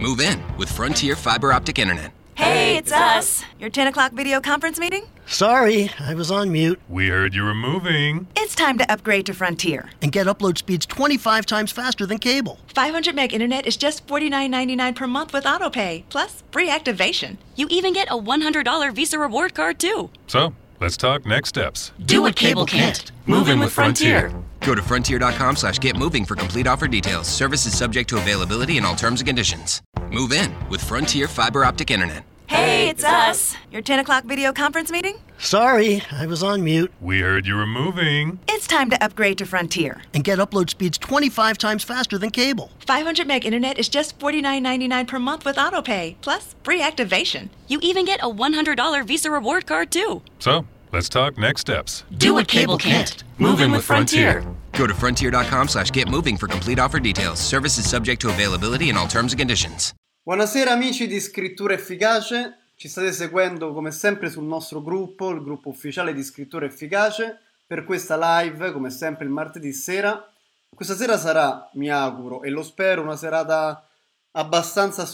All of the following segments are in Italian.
Move in with Frontier Fiber Optic Internet. Hey, it's us. Your 10 o'clock video conference meeting? Sorry, I was on mute. We heard you were moving. It's time to upgrade to Frontier. And get upload speeds 25 times faster than cable. 500 meg internet is just $49.99 per month with autopay, plus free activation. You even get a $100 Visa reward card, too. So, let's talk next steps. Do what cable can't. Move in with Frontier. Go to frontier.com slash get moving for complete offer details. Services subject to availability and all terms and conditions. Move in with Frontier Fiber Optic Internet. Hey, it's us. Your 10 o'clock video conference meeting? Sorry, I was on mute. We heard you were moving. It's time to upgrade to Frontier. And get upload speeds 25 times faster than cable. 500 meg internet is just $49.99 per month with autopay, plus free activation. You even get a $100 Visa reward card, too. So, let's talk next steps. Do what cable can't. Move in with Frontier. Go to frontier.com slash get moving for complete offer details. Services subject to availability and all terms and conditions. Buonasera amici di Scrittura Efficace, ci state seguendo come sempre sul nostro gruppo, il gruppo ufficiale di Scrittura Efficace, per questa live come sempre il martedì sera. Questa sera sarà, mi auguro e lo spero, una serata abbastanza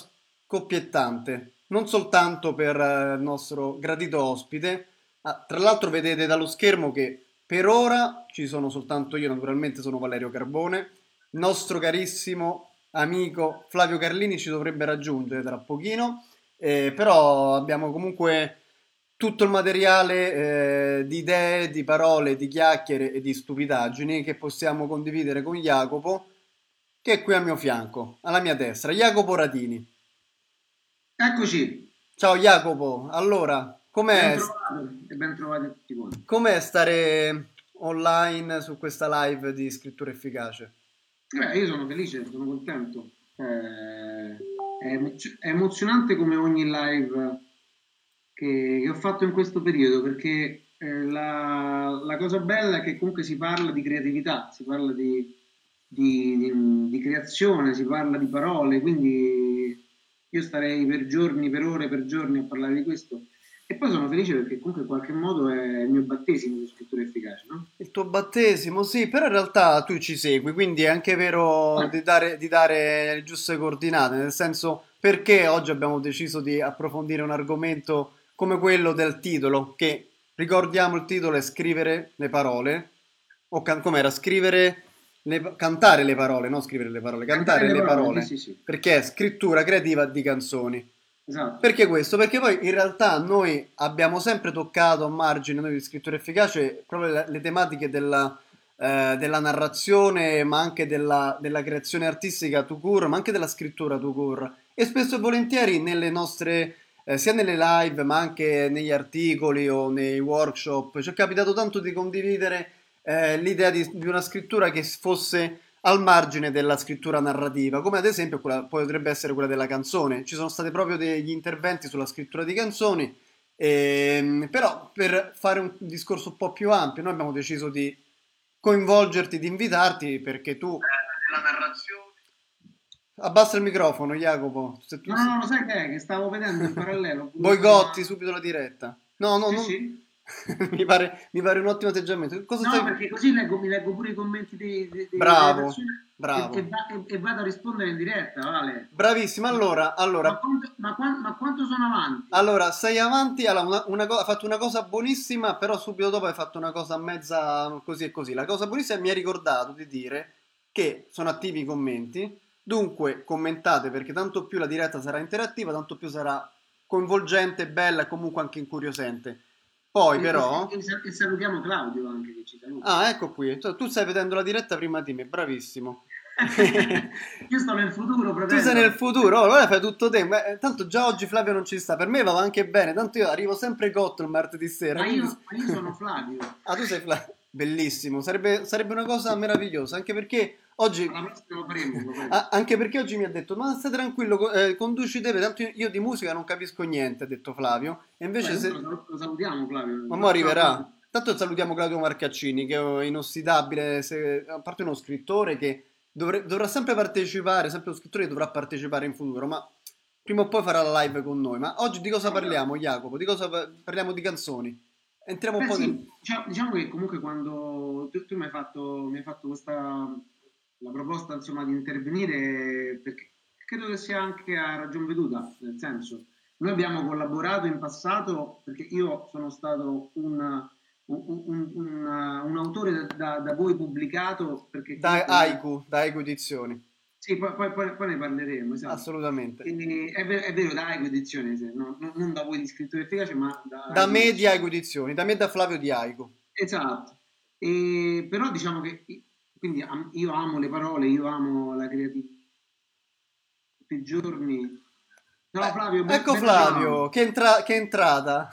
scoppiettante, non soltanto per eh, il nostro gradito ospite, ah, tra l'altro vedete dallo schermo che per ora ci sono soltanto io, naturalmente sono Valerio Carbone, il nostro carissimo amico Flavio Carlini ci dovrebbe raggiungere tra pochino, eh, però abbiamo comunque tutto il materiale eh, di idee, di parole, di chiacchiere e di stupidaggini che possiamo condividere con Jacopo, che è qui a mio fianco, alla mia destra, Jacopo Ratini. Eccoci. Ciao Jacopo, allora, com'è, Ben trovati ben com'è stare online su questa live di scrittura efficace? Beh, io sono felice, sono contento. Eh, è, emozio- è emozionante come ogni live che, che ho fatto in questo periodo perché eh, la, la cosa bella è che comunque si parla di creatività, si parla di, di- di- di creazione, si parla di parole, quindi io starei per giorni, per ore, per giorni a parlare di questo. E poi sono felice perché comunque in qualche modo è il mio battesimo di scrittura efficace, no? Il tuo battesimo, sì, però in realtà tu ci segui, quindi è anche vero di dare, di dare le giuste coordinate, nel senso perché oggi abbiamo deciso di approfondire un argomento come quello del titolo, che ricordiamo il titolo è scrivere le parole, o can- com'era? Scrivere, le- cantare le parole, non scrivere le parole, cantare, le parole, Sì, sì, sì. perché è scrittura creativa di canzoni. Esatto. Perché questo? Perché poi in realtà noi abbiamo sempre toccato a margine, noi di scrittura efficace, proprio le, le tematiche della, eh, della narrazione, ma anche della, della creazione artistica to court, ma anche della scrittura to court. E spesso e volentieri nelle nostre, eh, sia nelle live, ma anche negli articoli o nei workshop, ci è capitato tanto di condividere eh, l'idea di, di una scrittura che fosse al margine della scrittura narrativa, come ad esempio quella, potrebbe essere quella della canzone. Ci sono stati proprio degli interventi sulla scrittura di canzoni, ehm, però per fare un discorso un po' più ampio, noi abbiamo deciso di coinvolgerti, di invitarti perché tu... La narrazione. Abbassa il microfono, Jacopo. Se tu No, no, no, lo sai che è? Che stavo vedendo in parallelo. boicotti subito la diretta. No, no, Sì, no. sì. mi, pare, mi pare un ottimo atteggiamento. Cosa No, stai... perché così leggo, mi leggo pure i commenti dei, dei, Bravo, delle persone bravo. E, e va- vado a rispondere in diretta, Vale. Bravissimo, allora, Ma allora, quanto, ma, quan- ma quanto sono avanti? allora sei avanti, allora, una, una hai fatto una cosa buonissima, però subito dopo hai fatto una cosa mezza così e così. La cosa buonissima mi hai ricordato di dire che sono attivi i commenti, dunque commentate perché tanto più la diretta sarà interattiva, tanto più sarà coinvolgente, bella e comunque anche incuriosente. Poi E- però... E, salutiamo Claudio anche che ci saluta. Ah, ecco qui, tu tu stai vedendo la diretta prima di me, bravissimo. Io sto nel futuro, Tu fratello. sei nel futuro, oh, allora fai tutto te. Ma, eh, tanto già oggi Flavio non ci sta. Per me va anche bene. Tanto io arrivo sempre cotto il martedì sera. Ma io, quindi- ma io sono Flavio. Ah, tu sei Flavio. Bellissimo. Sarebbe, sarebbe una cosa meravigliosa. Anche perché oggi. Anche perché oggi mi ha detto: Ma stai tranquillo, eh, conduci te. Tanto io, io di musica non capisco niente. Ha detto Flavio. E invece Beh, se. lo, lo salutiamo, Flavio. Ma mo arriverà. Tanto salutiamo Claudio Marcaccini, che è inossidabile, se- a parte uno scrittore che dovre- dovrà sempre partecipare, sempre uno scrittore che dovrà partecipare in futuro, ma prima o poi farà la live con noi. Ma oggi di cosa parliamo, Jacopo? Di cosa pa- parliamo di canzoni? Entriamo un Beh, po' sì, nel... diciamo, diciamo che comunque quando tu, tu mi hai fatto, mi hai fatto questa la proposta insomma di intervenire perché credo che sia anche a ragion veduta, nel senso, noi abbiamo collaborato in passato perché io sono stato un, un, un, un autore da, da, voi pubblicato perché da Aiku, da Aiku Edizioni. Sì, poi, poi, poi, ne parleremo. Esatto. Assolutamente. È, vero, è vero da Aiku Edizioni, no, non da voi di scrittura efficace, ma da, da me di Aiku Edizioni, da me da Flavio di Aiku. Esatto. E, però diciamo che quindi io amo le parole, io amo la creatività. Tutti i giorni. No, Flavio, ecco ben Flavio, che, entra- che, entrata.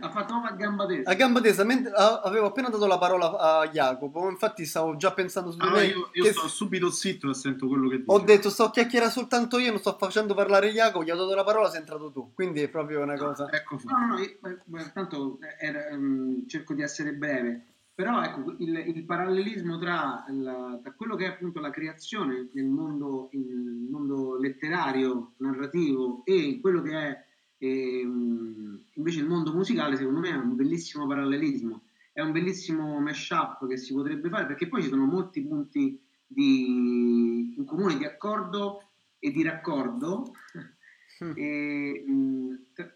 ha fatto a gamba tesa. A gamba tesa, mentre avevo appena dato la parola a Jacopo, infatti stavo già pensando su allora, me. Io, io sto subito zitto e sento quello che dici. Ho detto, sto chiacchierando soltanto io, non sto facendo parlare Jacopo, gli ho dato la parola, sei entrato tu. Quindi è proprio una cosa... ecco. No, no, no, io, tanto era, um, cerco di essere breve. Però ecco, il, il parallelismo tra, la, tra, quello che è appunto la creazione nel mondo, mondo letterario, narrativo e quello che è eh, invece il mondo musicale, secondo me è un bellissimo parallelismo, è un bellissimo mashup che si potrebbe fare perché poi ci sono molti punti di, in comune di accordo e di raccordo Mm. E,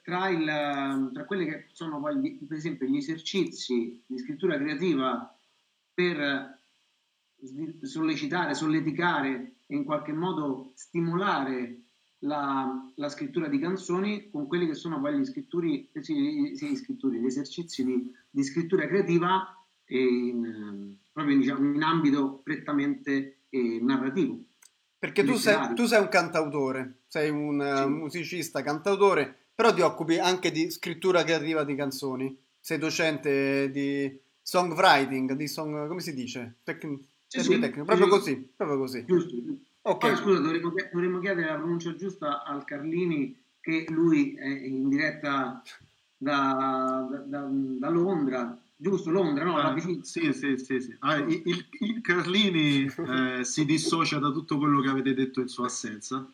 tra, il, tra quelli che sono poi, per esempio, gli esercizi di scrittura creativa per sollecitare, solleticare e in qualche modo stimolare la, la, scrittura di canzoni con quelli che sono poi gli, scritturi, eh, sì, sì, gli, scritturi, gli esercizi di, di scrittura creativa in, proprio diciamo, in ambito prettamente eh, narrativo. Perché tu sei, tu sei, un cantautore, sei un sì. musicista, cantautore, però ti occupi anche di scrittura creativa di canzoni. Sei docente di songwriting, di song, come si dice? Tec- sì, sì, tecnico, proprio così, proprio così. Giusto. Okay. Poi, scusa, dovremmo, dovremmo, chiedere la pronuncia giusta al Carlini, che lui è in diretta da, da, da, da Londra, giusto? Londra, no? Ah, sì, sì, sì. sì. Ah, il, il, Carlini eh, si dissocia da tutto quello che avete detto in sua assenza.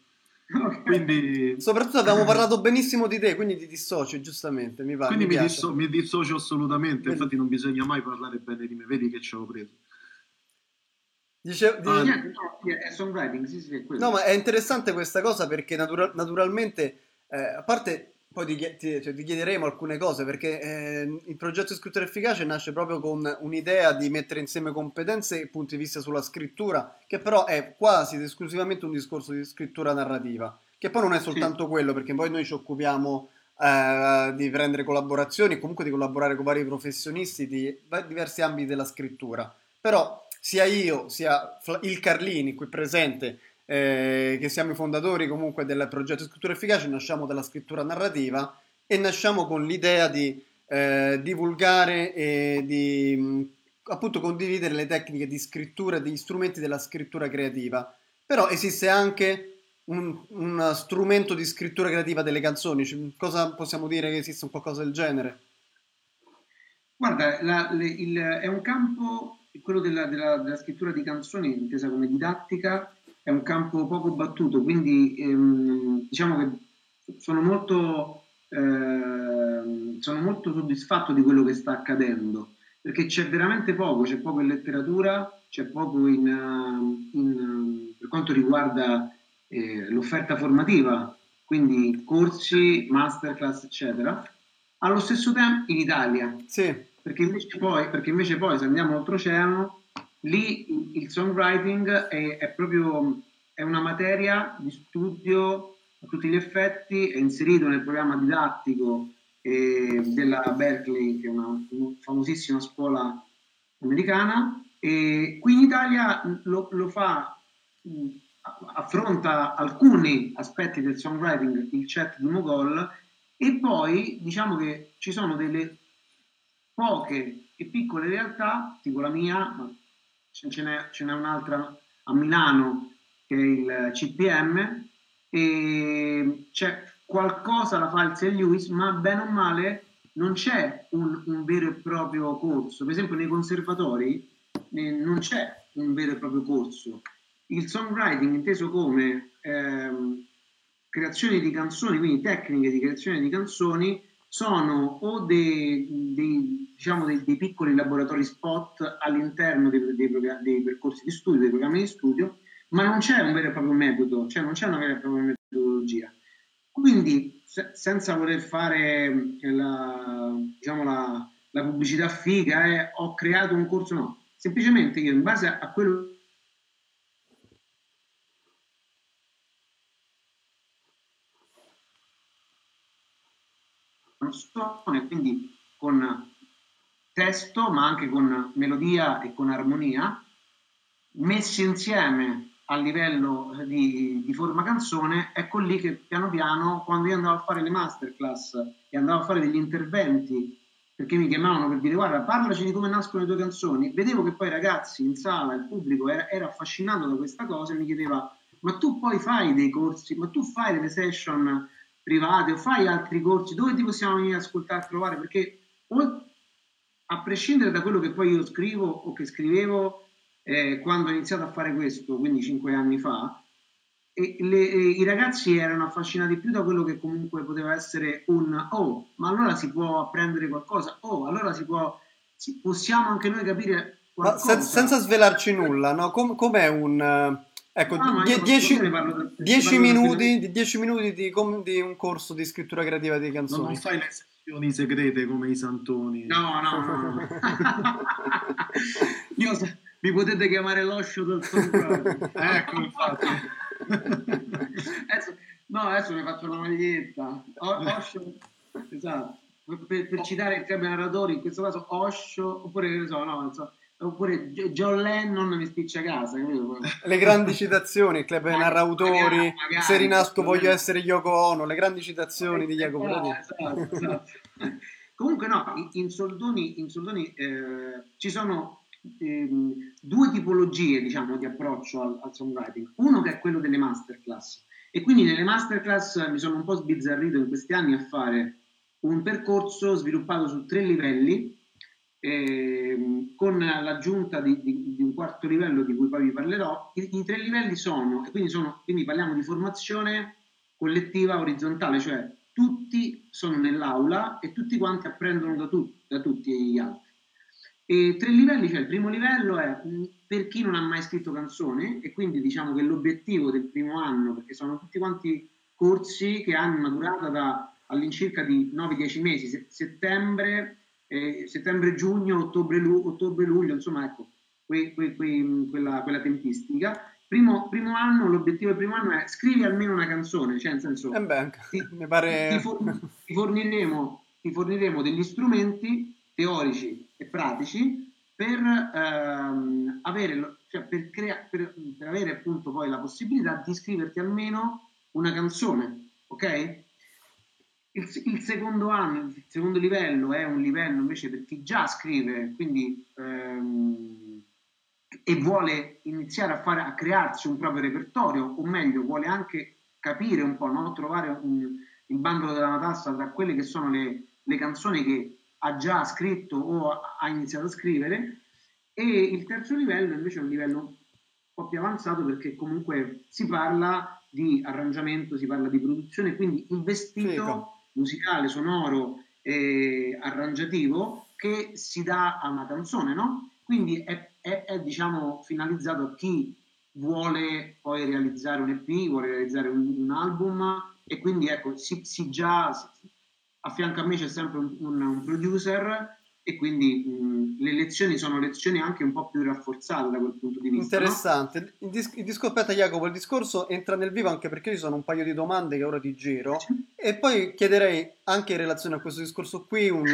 Okay. Quindi... Soprattutto abbiamo parlato benissimo di te, quindi ti dissoci, giustamente. Mi va, quindi mi, mi, disso- mi dissocio assolutamente, vedi. infatti non bisogna mai parlare bene di me, vedi che ci ho preso. Dice, dice... Ah, no, è songwriting, sì, sì, no, ma è interessante questa cosa perché natura- naturalmente, eh, a parte poi ti, ti, cioè, ti, chiederemo alcune cose perché eh, il progetto scrittura efficace nasce proprio con un'idea di mettere insieme competenze e punti di vista sulla scrittura, che però è quasi ed esclusivamente un discorso di scrittura narrativa, che poi non è soltanto sì. quello, perché poi noi ci occupiamo eh, di prendere collaborazioni, comunque di collaborare con vari professionisti di diversi ambiti della scrittura. Però sia io, sia il Carlini qui presente, eh, che siamo i fondatori comunque del progetto Scrittura Efficace, nasciamo dalla scrittura narrativa e nasciamo con l'idea di eh, divulgare e di mh, appunto condividere le tecniche di scrittura degli strumenti della scrittura creativa. Però esiste anche un, un strumento di scrittura creativa delle canzoni, cosa possiamo dire che esiste un qualcosa del genere? Guarda, la, le, il, è un campo, quello della, della, della scrittura di canzoni, intesa come didattica, è un campo poco battuto, quindi ehm, diciamo che sono molto, ehm, sono molto soddisfatto di quello che sta accadendo, perché c'è veramente poco, c'è poco in letteratura, c'è poco in, in, per quanto riguarda eh, l'offerta formativa, quindi corsi, masterclass, eccetera. Allo stesso tempo in Italia, sì. perché, invece poi, perché invece poi se andiamo oltreoceano lì il songwriting è, è proprio è una materia di studio a tutti gli effetti, è inserito nel programma didattico eh, della Berkeley, che è una, una, famosissima scuola americana, e qui in Italia lo, lo fa, affronta alcuni aspetti del songwriting, il chat di Mogol, e poi diciamo che ci sono delle poche e piccole realtà, tipo la mia, ma ce n'è, ce n'è un'altra a Milano che è il CPM e c'è qualcosa la fa il St. Lewis ma bene o male non c'è un, un, vero e proprio corso per esempio nei conservatori eh, non c'è un vero e proprio corso il songwriting inteso come ehm, creazione di canzoni quindi tecniche di creazione di canzoni sono o dei, dei, diciamo dei, dei piccoli laboratori spot all'interno dei, dei, dei, percorsi di studio, dei programmi di studio, ma non c'è un vero e proprio metodo, cioè non c'è una vera e propria metodologia. Quindi, se, senza voler fare la, diciamo la, la pubblicità figa, eh, ho creato un corso, no, semplicemente io in base a, a quello quindi con testo ma anche con melodia e con armonia messi insieme a livello di, di, forma canzone, ecco lì che piano piano, quando io andavo a fare le masterclass e andavo a fare degli interventi, perché mi chiamavano per dire guarda, parlaci di come nascono le tue canzoni, vedevo che poi i ragazzi in sala, il pubblico era, era affascinato da questa cosa e mi chiedeva ma tu poi fai dei corsi, ma tu fai delle session private o fai altri corsi, dove ti possiamo venire ad ascoltare, a trovare? Perché a prescindere da quello che poi io scrivo o che scrivevo eh, quando ho iniziato a fare questo, quindi cinque anni fa, e le, e i ragazzi erano affascinati più da quello che comunque poteva essere un oh, ma allora si può apprendere qualcosa, oh, allora si può, si, possiamo anche noi capire qualcosa. Sen- senza svelarci nulla, no? Com- com'è un... Ecco, no, 10 minuti, dieci minuti di, com- di, un corso di scrittura creativa di canzoni. non fai le sessioni segrete come i santoni. No, no, no. no. Io mi potete chiamare l'oscio del sonno. ecco, infatti. adesso, no, adesso mi faccio una maglietta. Oscio, esatto. Per, per citare il club narratori, in questo caso Oscio, oppure che ne so, no, so oppure John Lennon mi spiccia casa. Capito? Le grandi citazioni, club dei narratori, magari, se rinasco voglio essere Yoko Ono, le grandi citazioni di Jacopo esatto, esatto. Comunque no, in soldoni, in soldoni eh, ci sono ehm, due tipologie diciamo, di approccio al, al songwriting. Uno che è quello delle masterclass. E quindi nelle masterclass mi sono un po' sbizzarrito in questi anni a fare un percorso sviluppato su tre livelli, eh, con l'aggiunta di, di, di, un quarto livello di cui poi vi parlerò. I, i tre livelli sono, e quindi, sono, quindi parliamo di formazione collettiva orizzontale, cioè tutti sono nell'aula e tutti quanti apprendono da, tu, da tutti gli altri. E tre livelli, cioè il primo livello è per chi non ha mai scritto canzone e quindi diciamo che l'obiettivo del primo anno, perché sono tutti quanti corsi che hanno una durata da all'incirca di 9-10 mesi, settembre, eh, settembre-giugno, ottobre-luglio, insomma ecco, que, que, que, quella, quella, tempistica. Primo, primo, anno, l'obiettivo del primo anno è scrivi almeno una canzone, cioè nel senso... Eh beh, ti, mi pare... ti, for, ti, forniremo, ti forniremo degli strumenti teorici e pratici per, ehm, avere, cioè per, crea- per, per, avere appunto poi la possibilità di scriverti almeno una canzone, ok? Il, il, secondo anno, il secondo livello è un livello invece per chi già scrive, quindi ehm, e vuole iniziare a, fare, a crearsi un proprio repertorio, o meglio, vuole anche capire un po', no? trovare un, il bandolo della matassa tra quelle che sono le, le canzoni che ha già scritto o ha iniziato a scrivere e il terzo livello invece è un livello un po' più avanzato perché comunque si parla di arrangiamento, si parla di produzione, quindi il vestito Fico. Musicale, sonoro e arrangiativo che si dà a una canzone, no? Quindi è, è, è diciamo finalizzato a chi vuole poi realizzare un EP, vuole realizzare un, un album e quindi ecco si, si già a fianco a me c'è sempre un, un, un producer e quindi mh, le lezioni sono lezioni anche un po' più rafforzate da quel punto di vista. Interessante. No? Il, dis- il discorso, aspetta Jacopo, il discorso entra nel vivo anche perché ci sono un paio di domande che ora ti giro e poi chiederei anche in relazione a questo discorso qui un...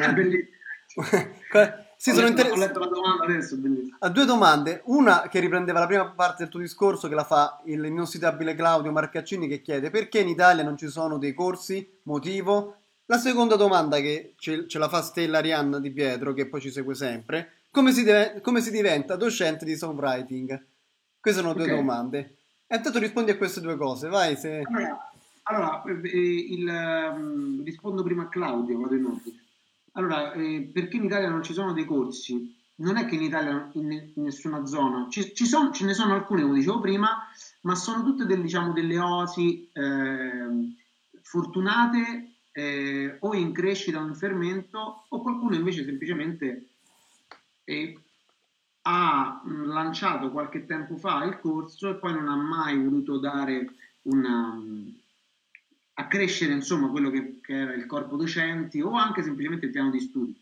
sì, sono inter... ho letto la domanda adesso, bellissimo. A due domande, una che riprendeva la prima parte del tuo discorso che la fa il inossidabile Claudio Marcaccini che chiede perché in Italia non ci sono dei corsi, motivo la seconda domanda che ce, ce la fa Stella Arianna Di Pietro, che poi ci segue sempre, come si, deve, come si diventa docente di songwriting? Queste sono due okay. domande. E intanto rispondi a queste due cose, vai. Se... Allora, allora eh, il, um, rispondo prima a Claudio, vado in ordine. Allora, eh, perché in Italia non ci sono dei corsi? Non è che in Italia in, in nessuna zona, ci, ci son, ce ne sono alcune, come dicevo prima, ma sono tutte del, diciamo, delle osi eh, fortunate eh, o in crescita in fermento, o qualcuno invece semplicemente eh, ha lanciato qualche tempo fa il corso e poi non ha mai voluto dare una, a crescere insomma quello che, che era il corpo docenti o anche semplicemente il piano di studi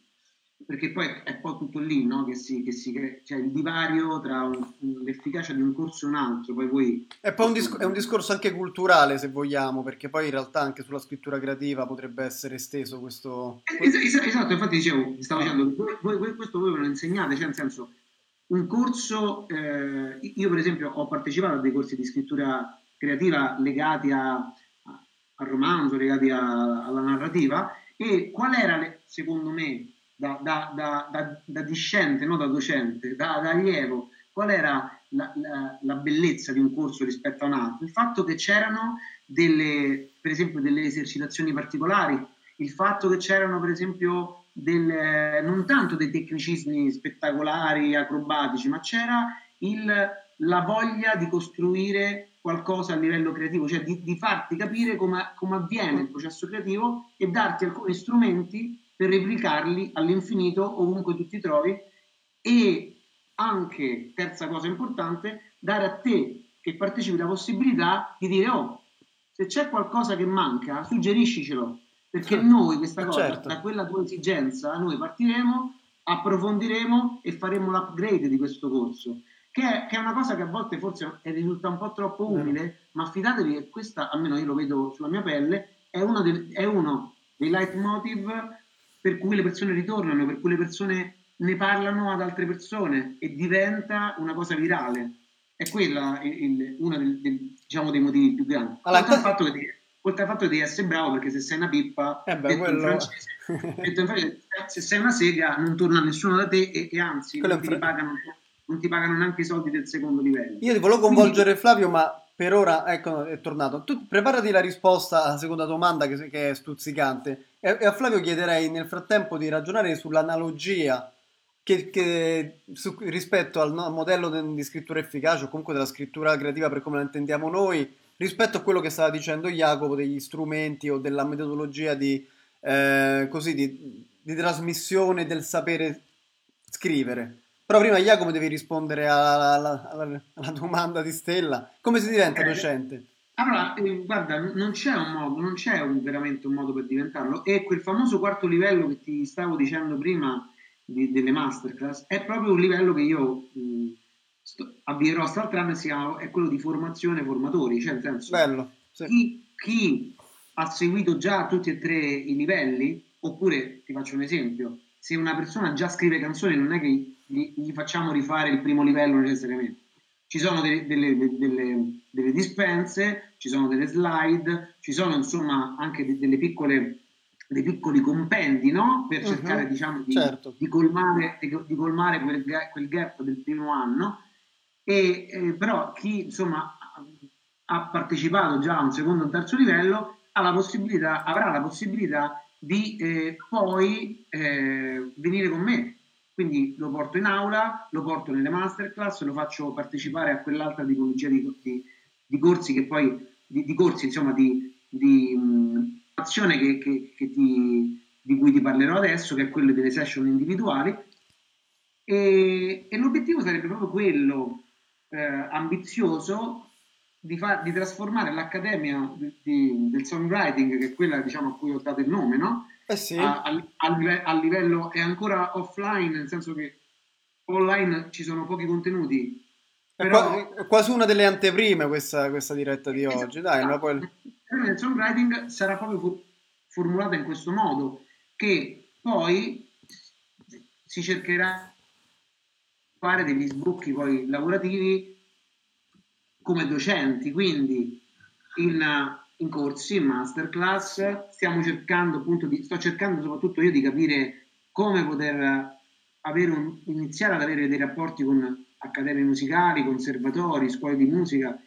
perché poi è poi tutto lì no? che si, che si cioè il divario tra un, l'efficacia di un corso e un altro. Poi voi... è, poi un discor- è un discorso anche culturale, se vogliamo, perché poi in realtà anche sulla scrittura creativa potrebbe essere esteso questo. Es- esatto, infatti dicevo, stavo dicendo, voi, voi, questo voi ve lo insegnate, cioè nel senso, un corso, eh, io per esempio ho partecipato a dei corsi di scrittura creativa legati a, a, al romanzo, legati a, alla narrativa, e qual era, secondo me, da, da, da, da, discente, non da docente, da, allievo, qual era la, la, la, bellezza di un corso rispetto a un altro? Il fatto che c'erano delle, per esempio, delle esercitazioni particolari, il fatto che c'erano, per esempio, del, non tanto dei tecnicismi spettacolari, acrobatici, ma c'era il, la voglia di costruire qualcosa a livello creativo, cioè di, di farti capire come, come avviene il processo creativo e darti alcuni strumenti per replicarli all'infinito ovunque tu ti trovi e anche, terza cosa importante, dare a te che partecipi la possibilità di dire oh, se c'è qualcosa che manca, suggeriscicelo, perché certo. noi questa cosa, certo. da quella tua esigenza, noi partiremo, approfondiremo e faremo l'upgrade di questo corso. Che è, che è, una cosa che a volte forse risulta un po' troppo umile, mm. ma fidatevi che questa, almeno io lo vedo sulla mia pelle, è uno, del, è uno dei leitmotiv per cui le persone ritornano, per cui le persone ne parlano ad altre persone e diventa una cosa virale. È quella il, uno diciamo, dei motivi più grandi. Allora, oltre, al fatto che devi, oltre al fatto che devi essere bravo, perché se sei una pippa, eh beh, quello... francese, in francese, se sei una sega non torna nessuno da te e, e anzi non ti, pagano, non ti, pagano, neanche i soldi del secondo livello. Io ti volevo coinvolgere Quindi... Flavio, ma per ora, ecco, è tornato. Tu preparati la risposta alla seconda domanda che, che è stuzzicante. E, e, a Flavio chiederei nel frattempo di ragionare sull'analogia che, che su, rispetto al, no, modello de, di scrittura efficace o comunque della scrittura creativa per come la intendiamo noi, rispetto a quello che stava dicendo Jacopo degli strumenti o della metodologia di, eh, così, di, di trasmissione del sapere scrivere. Però prima Jacopo devi rispondere alla, alla, alla, alla domanda di Stella. Come si diventa okay. docente? Allora, eh, guarda, non c'è un modo, non c'è un, veramente un modo per diventarlo. E quel famoso quarto livello che ti stavo dicendo prima di, delle masterclass è proprio un livello che io mh, sto, avvierò quest'altro si chiama, è quello di formazione formatori, cioè nel senso Bello, sì. chi, chi ha seguito già tutti e tre i livelli, oppure ti faccio un esempio, se una persona già scrive canzoni non è che gli, gli facciamo rifare il primo livello necessariamente. Ci sono delle, delle, delle, delle, dispense, ci sono delle slide, ci sono insomma anche delle piccole, dei piccoli compendi no? per uh-huh. cercare diciamo, di, certo. di, colmare, di, colmare quel, quel, gap del primo anno. E, eh, però chi insomma ha partecipato già a un secondo o terzo livello ha la possibilità, avrà la possibilità di eh, poi eh, venire con me quindi lo porto in aula, lo porto nelle masterclass, lo faccio partecipare a quell'altra tipologia di, di, di corsi che poi, di, di corsi insomma di, mh, azione che, che, che ti, di cui ti parlerò adesso, che è quello delle session individuali. E, e l'obiettivo sarebbe proprio quello eh, ambizioso di, fa, di, trasformare l'accademia del songwriting, che è quella diciamo, a cui ho dato il nome, no? Eh sì. a, a, a, livello è ancora offline, nel senso che online ci sono pochi contenuti. Però... È quasi una delle anteprime questa, questa diretta di esatto, oggi, dai. Esatto. Poi... Il songwriting sarà proprio formulata in questo modo, che poi si cercherà di fare degli sbocchi poi lavorativi come docenti, quindi in in corsi, in masterclass, stiamo cercando appunto di, sto cercando soprattutto io di capire come poter un, iniziare ad avere dei rapporti con accademie musicali, conservatori, scuole di musica,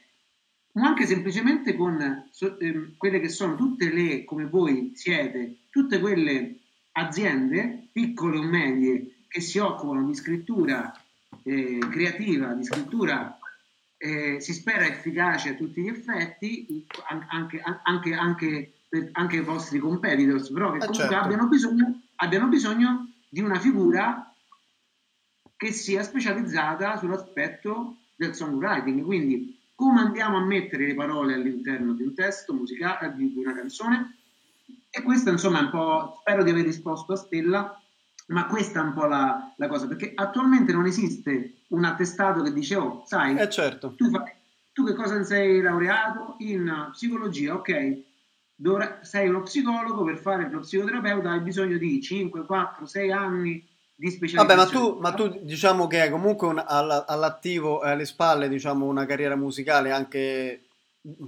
ma anche semplicemente con so, eh, quelle che sono tutte le, come voi siete, tutte quelle aziende, piccole o medie, che si occupano di scrittura eh, creativa, di scrittura eh, si spera efficace a tutti gli effetti, anche, anche, anche, per, anche i vostri competitors, però che eh, comunque certo. abbiano, bisogno, abbiano bisogno di una figura che sia specializzata sull'aspetto del songwriting, quindi come andiamo a mettere le parole all'interno di un testo musicale, di, una canzone. E questa insomma è un po', spero di aver risposto a Stella, ma questa è un po' la, la cosa, perché attualmente non esiste un attestato che dice, oh, sai, eh certo. tu, fa, tu che cosa sei laureato? In psicologia, ok, Dovra, sei uno psicologo, per fare lo psicoterapeuta hai bisogno di 5, 4, 6 anni di specializzazione. Vabbè, ma tu, ma tu diciamo che hai comunque un, all'attivo e alle spalle diciamo, una carriera musicale anche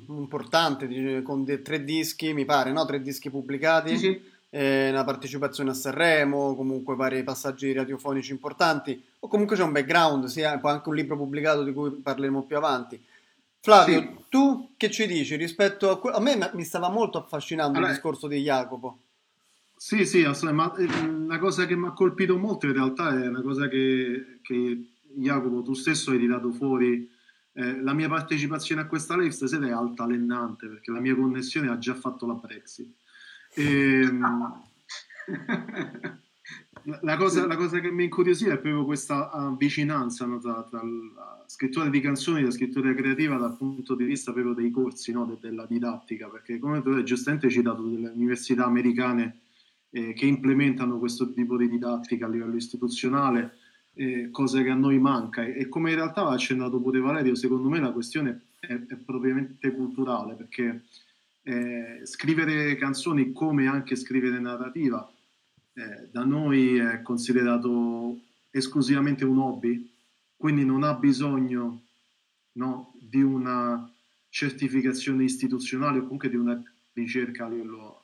importante, con tre dischi, mi pare, no? Tre dischi pubblicati. Sì, sì. Eh, una partecipazione a Sanremo, comunque vari passaggi radiofonici importanti, o comunque c'è un background, sia anche un libro pubblicato di cui parleremo più avanti. Flavio, sì. tu che ci dici rispetto a quello? A me mi stava molto affascinando allora, il discorso di Jacopo. Sì, sì, assolutamente, ma una cosa che mi ha colpito molto in realtà è una cosa che, che Jacopo tu stesso hai tirato fuori. Eh, la mia partecipazione a questa live stasera è altalenante perché la mia connessione ha già fatto la Brexit. E, ehm, la, cosa, la, cosa, che mi incuriosiva è proprio questa uh, vicinanza no, tra, tra la scrittura di canzoni e la scrittura creativa dal punto di vista proprio dei corsi, no, de, della didattica, perché come tu hai giustamente citato delle università americane eh, che implementano questo tipo di didattica a livello istituzionale, eh, cosa che a noi manca. E, e, come in realtà ha accennato pure Valerio, secondo me la questione è, è propriamente culturale, perché eh, scrivere canzoni come anche scrivere narrativa eh, da noi è considerato esclusivamente un hobby, quindi non ha bisogno no, di una certificazione istituzionale o comunque di una ricerca a livello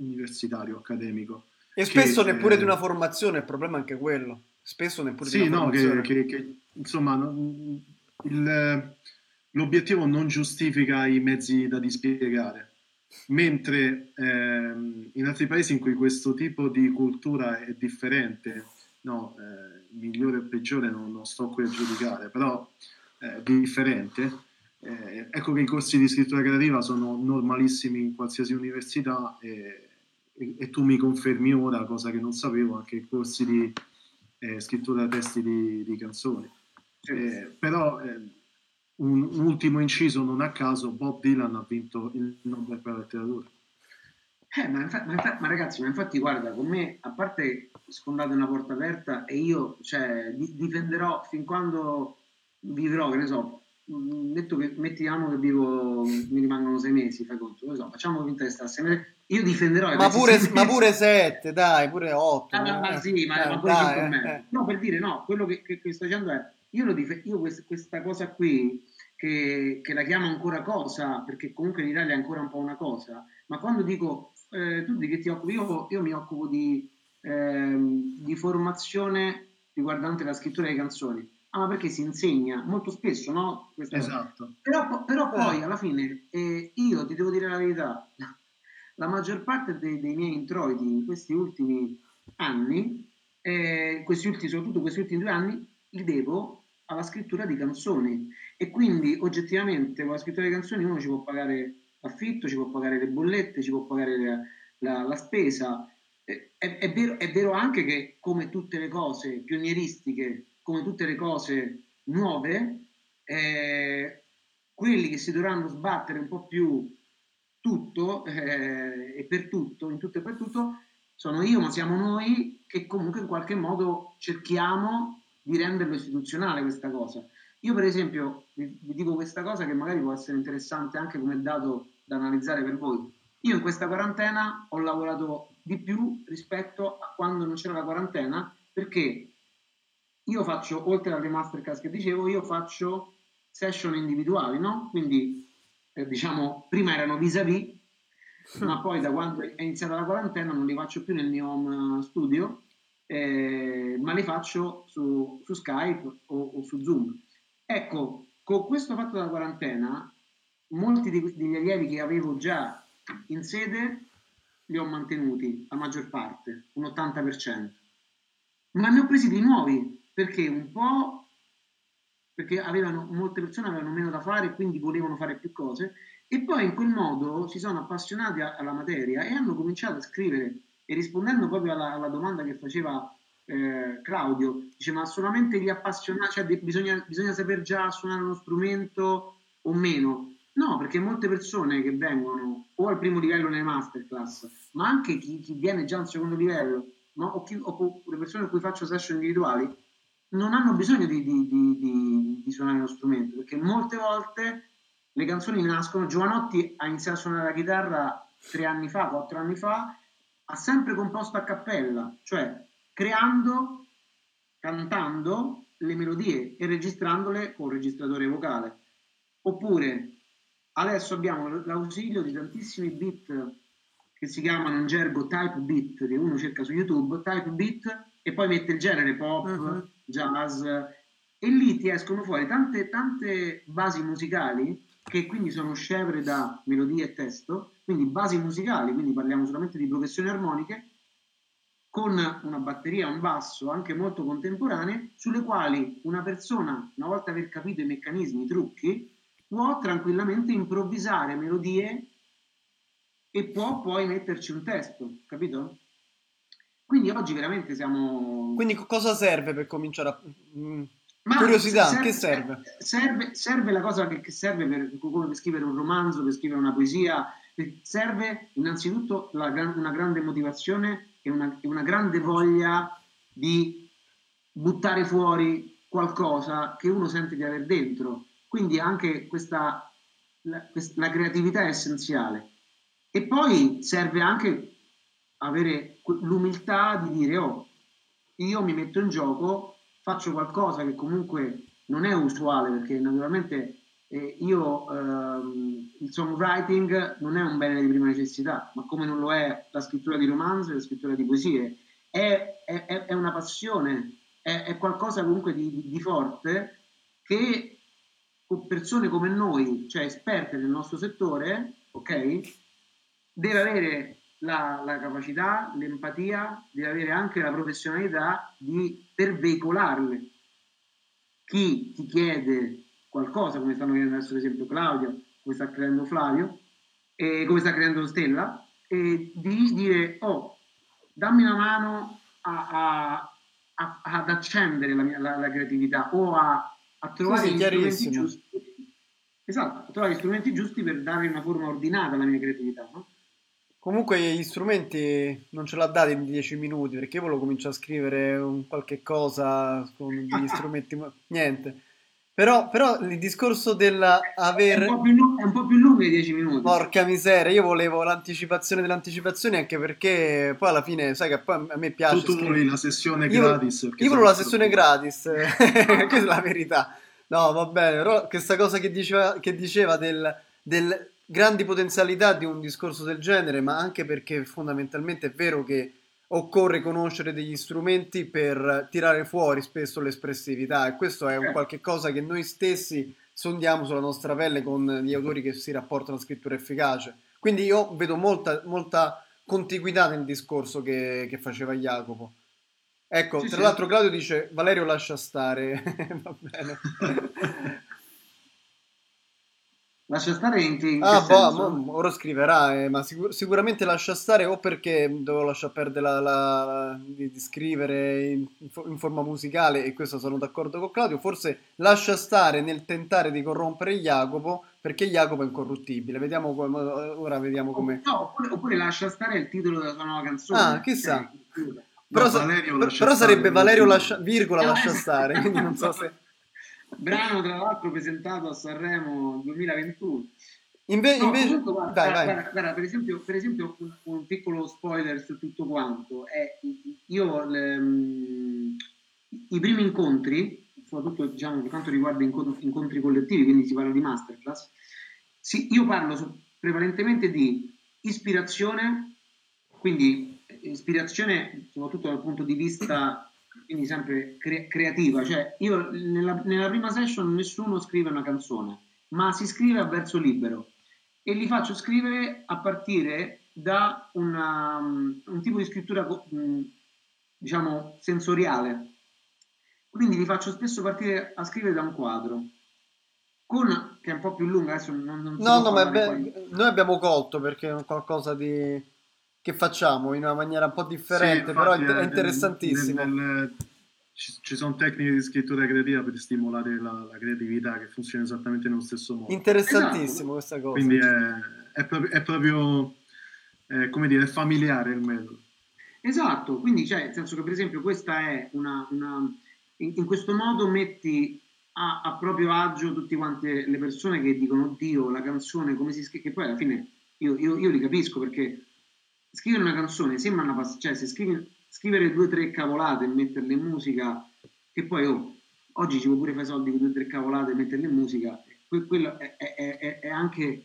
universitario, accademico. E spesso che, neppure eh, di una formazione, il problema è anche quello. Spesso neppure sì, di una no, formazione. Che, che, che insomma, il, l'obiettivo non giustifica i mezzi da dispiegare. Mentre ehm, in altri paesi in cui questo tipo di cultura è differente, no, eh, migliore o peggiore non, non, sto qui a giudicare, però è differente, eh, ecco che i corsi di scrittura creativa sono normalissimi in qualsiasi università e e, e, tu mi confermi ora, cosa che non sapevo, anche i corsi di eh, scrittura testi di, di canzoni. Eh, però eh, un, un, ultimo inciso, non a caso, Bob Dylan ha vinto il Nobel per la letteratura. Eh, ma, infa- ma, infa- ma, ragazzi, ma infatti guarda, con me, a parte sfondate una porta aperta e io cioè, di- difenderò fin quando vivrò, che ne so, detto che mettiamo che vivo, mi rimangono sei mesi, fai conto, lo so, facciamo finta che stasse io difenderò ma pure, ma pure sette, dai, pure otto. Ah, ma, ma, sì, ma, eh, ma pure dai, me. Eh. No, per dire, no, quello che, che, che sto dicendo è, io, lo dif- io quest- questa cosa qui, che, che, la chiamo ancora cosa, perché comunque in Italia è ancora un po' una cosa, ma quando dico, eh, tu di che ti occupi? Io, io mi occupo di, eh, di formazione riguardante la scrittura delle canzoni. Ah, ma perché si insegna molto spesso, no? Questa esatto. Però, però poi alla fine eh, io ti devo dire la verità, la maggior parte dei, dei miei introiti in questi ultimi anni, eh, questi ultimi, soprattutto questi ultimi due anni, li devo alla scrittura di canzoni. E quindi oggettivamente con la scrittura di canzoni uno ci può pagare l'affitto, ci può pagare le bollette, ci può pagare la, la, la spesa. È, è, vero, è vero anche che come tutte le cose pionieristiche, come tutte le cose nuove, eh, quelli che si dovranno sbattere un po' più tutto eh, e per tutto, in tutto e per tutto, sono io, ma siamo noi che comunque in qualche modo cerchiamo di renderlo istituzionale questa cosa. Io per esempio vi, vi dico questa cosa che magari può essere interessante anche come dato da analizzare per voi. Io in questa quarantena ho lavorato di più rispetto a quando non c'era la quarantena perché io faccio, oltre alle masterclass che dicevo, io faccio session individuali, no? Quindi eh, diciamo, prima erano vis-à-vis, ma poi da quando è iniziata la quarantena non li faccio più nel mio home studio, eh, ma li faccio su, su Skype o, o, su Zoom. Ecco, con questo fatto della quarantena, molti degli allievi che avevo già in sede li ho mantenuti, la maggior parte, un 80%. Ma ne ho presi di nuovi, perché un po' perché avevano, molte persone avevano meno da fare e quindi volevano fare più cose e poi in quel modo si sono appassionati alla materia e hanno cominciato a scrivere e rispondendo proprio alla, alla domanda che faceva eh, Claudio, dice ma solamente gli appassionati, cioè bisogna, bisogna saper già suonare uno strumento o meno? No, perché molte persone che vengono o al primo livello nelle masterclass, ma anche chi, chi viene già al secondo livello, no? o, chi, o, le persone con cui faccio session individuali, non hanno bisogno di, di, di, di, suonare uno strumento, perché molte volte le canzoni nascono. Giovanotti ha iniziato a suonare la chitarra tre anni fa, quattro anni fa, ha sempre composto a cappella, cioè creando, cantando le melodie e registrandole con il registratore vocale. Oppure adesso abbiamo l'ausilio di tantissimi beat che si chiamano in gergo type beat, che uno cerca su YouTube, type beat e poi mette il genere pop, uh-huh. jazz e lì ti escono fuori tante, tante basi musicali che quindi sono scevre da melodia e testo, quindi basi musicali, quindi parliamo solamente di progressioni armoniche, con una batteria, un basso anche molto contemporanee, sulle quali una persona, una volta aver capito i meccanismi, i trucchi, può tranquillamente improvvisare melodie e può poi metterci un testo, capito? Quindi oggi veramente siamo... Quindi cosa serve per cominciare a... Mm, Ma Curiosità, serve, che serve? serve? Serve la cosa che, serve per, come per scrivere un romanzo, per scrivere una poesia, serve innanzitutto la, una grande motivazione e una, e una grande voglia di buttare fuori qualcosa che uno sente di aver dentro. Quindi anche questa, la, questa, la creatività è essenziale. E poi serve anche avere l'umiltà di dire, oh, io mi metto in gioco, faccio qualcosa che comunque non è usuale, perché naturalmente eh, io ehm, il songwriting non è un bene di prima necessità, ma come non lo è la scrittura di romanzi, la scrittura di poesie, è, è, è una passione, è, è, qualcosa comunque di, di forte che persone come noi, cioè esperte nel nostro settore, ok, deve avere la, la, capacità, l'empatia, deve avere anche la professionalità di, per veicolarle. Chi ti chiede qualcosa, come stanno chiedendo adesso ad esempio Claudio, come sta creando Flavio, e come sta creando Stella, e di dire, oh, dammi una mano a, a, a, ad accendere la, mia, la, la, creatività o a, trovare sì, gli strumenti giusti. Esatto, trovare gli strumenti giusti per dare una forma ordinata alla mia creatività, no? Comunque gli strumenti non ce l'ha dati in 10 minuti perché io volevo cominciare a scrivere un qualche cosa con degli strumenti, niente. Però, però il discorso dell'aver... È un po' più, è un po più lungo di 10 minuti. Porca miseria, io volevo l'anticipazione dell'anticipazione anche perché poi alla fine, sai che poi a me piace... Tu, tu volevi la sessione gratis. Io, io volevo la sessione gratis, questa è la verità. No, va bene, però questa cosa che diceva, che diceva del, del grandi potenzialità di un discorso del genere, ma anche perché fondamentalmente è vero che occorre conoscere degli strumenti per tirare fuori spesso l'espressività e questo è un eh. qualche cosa che noi stessi sondiamo sulla nostra pelle con gli autori che si rapportano a scrittura efficace. Quindi io vedo molta, molta contiguità nel discorso che, che faceva Jacopo. Ecco, sì, tra sì. l'altro Claudio dice Valerio lascia stare, va bene. Lascia stare in che, in ah, boh, ora scriverà, eh, ma sicur- sicuramente lascia stare o perché devo lasciare perdere la, la, la di, di, scrivere in, in, forma musicale e questo sono d'accordo con Claudio, forse lascia stare nel tentare di corrompere Jacopo perché Jacopo è incorruttibile. Vediamo come, ora vediamo come... No, oppure, oppure, lascia stare il titolo della sua nuova canzone. Ah, chissà. Cioè, però, sa- però sarebbe Valerio lascia, virgola lascia stare, quindi non so se... brano tra l'altro presentato a Sanremo 2021. Inve- no, invece, comunque, guarda, vai, guarda, vai. Guarda, per esempio, per esempio un, un, piccolo spoiler su tutto quanto. È, io le, um, i primi incontri, soprattutto diciamo, per quanto riguarda incontri, incontri collettivi, quindi si parla di masterclass, sì, io parlo su, prevalentemente di ispirazione, quindi ispirazione soprattutto dal punto di vista quindi sempre cre- creativa, cioè io nella, nella, prima session nessuno scrive una canzone, ma si scrive a verso libero e li faccio scrivere a partire da una, un tipo di scrittura diciamo sensoriale. Quindi li faccio spesso partire a scrivere da un quadro. Con, che è un po' più lunga, adesso non, non No, no, ma be- noi abbiamo colto perché è qualcosa di che facciamo in una maniera un po' differente, Sì, però infatti, è eh, interessantissimo. nel- nel- ci, ci sono tecniche di scrittura creativa per stimolare la, la creatività che funziona esattamente nello stesso modo. Interessantissimo questa cosa. Quindi è, è proprio, è proprio, come dire, familiare il metodo. Esatto, quindi cioè, nel senso che per esempio questa è una, una- in, in questo modo metti a, a proprio agio tutte quante le persone che dicono Dio, la canzone come si scrive, che poi alla fine io, io- io li capisco perché scrivere una canzone sembra una pass- cioè se scrivi, scrivere due o tre cavolate e metterle in musica, che poi oh, oggi ci può pure fare soldi con due o tre cavolate e metterle in musica, que- quello è, è- è- è- anche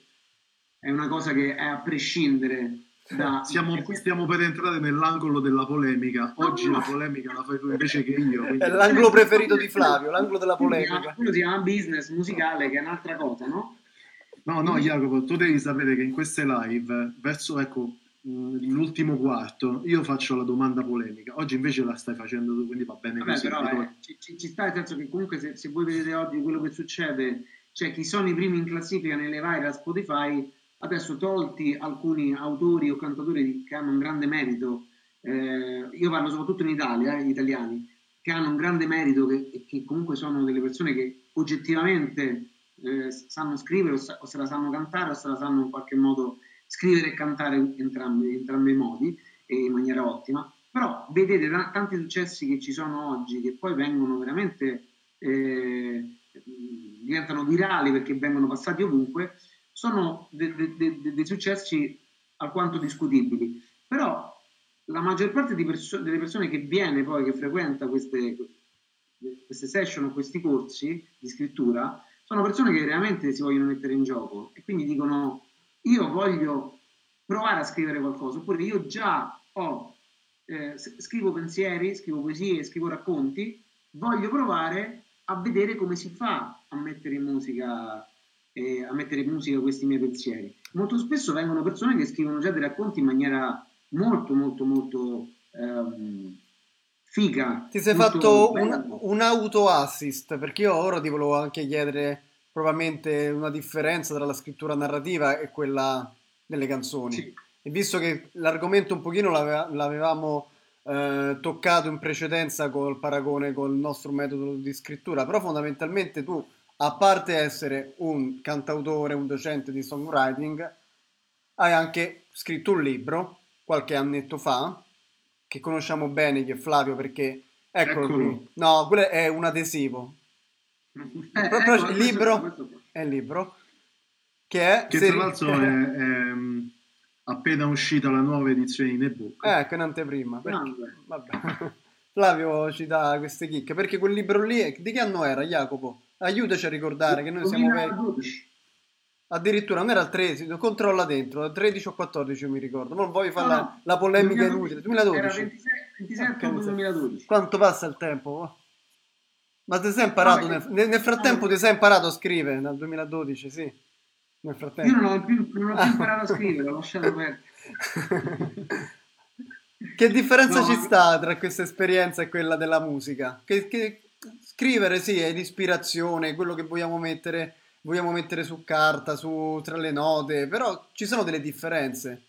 è una cosa che è a prescindere da... Siamo, stiamo per entrare nell'angolo della polemica. Oggi la polemica la fai tu invece che io. quindi- È l'angolo preferito di Flavio, l'angolo della polemica. Quello si chiama business musicale, che è un'altra cosa, no? No, no, Jacopo, tu devi sapere che in queste live, verso ecco, l'ultimo quarto, io faccio la domanda polemica. Oggi invece la stai facendo tu, quindi va bene Vabbè, così. però eh, ci, ci- sta nel senso che comunque se, se voi vedete oggi quello che succede, cioè chi sono i primi in classifica nelle varie Spotify, adesso tolti alcuni autori o cantatori che hanno un grande merito, eh, io parlo soprattutto in Italia, eh, gli italiani, che hanno un grande merito, che, e che comunque sono delle persone che oggettivamente eh, sanno scrivere o, sa- o se la sanno cantare o se la sanno in qualche modo scrivere e cantare entrambi, entrambi i modi e in maniera ottima. Però vedete ta- tanti successi che ci sono oggi che poi vengono veramente eh, diventano virali perché vengono passati ovunque, sono de- de- de- de- dei successi alquanto discutibili. Però la maggior parte perso- delle persone che viene poi, che frequenta queste, queste session o questi corsi di scrittura, sono persone che veramente si vogliono mettere in gioco e quindi dicono io voglio provare a scrivere qualcosa, oppure io già ho, eh, scrivo pensieri, scrivo poesie, scrivo racconti, voglio provare a vedere come si fa a mettere in musica, eh, a mettere in musica questi miei pensieri. Molto spesso vengono persone che scrivono già dei racconti in maniera molto, molto, molto ehm, figa. Ti sei fatto un, un auto-assist, perché io ora ti volevo anche chiedere probabilmente una differenza tra la scrittura narrativa e quella delle canzoni. Sì. E visto che l'argomento un pochino l'ave- l'avevamo eh, toccato in precedenza col paragone col nostro metodo di scrittura, però fondamentalmente tu, a parte essere un cantautore, un docente di songwriting, hai anche scritto un libro qualche annetto fa, che conosciamo bene, che è Flavio, perché eccolo, Eccolo. qui. No, quello è un adesivo. Eh, Proprio ecco, il libro questo è il libro che è Che tra l'altro è, è, mh, appena uscita la nuova edizione in ebook. Ecco, in anteprima. perché-. Flavio ci dà queste chicche perché quel libro lì è- di che anno era, Jacopo? Aiutaci a ricordare che noi siamo vecchi. 2012. Addirittura non era il 13, controlla dentro, il 13 o 14 mi ricordo. Non voglio fare No, la, la polemica 2012. inutile. 2012. Era 26, 27 Porca ottobre miseria. 2012. Quanto passa il tempo? Ma ti sei imparato No, nel, nel- nel frattempo ti sei imparato a scrivere dal 2012, sì. Nel frattempo. Io non ho più, non ho più imparato a scrivere, ho lasciato perdere. Che differenza No, ci sta tra questa esperienza e quella della musica? Che, che scrivere sì è l'ispirazione, quello che vogliamo mettere, vogliamo mettere su carta, su, tra le note, però ci sono delle differenze.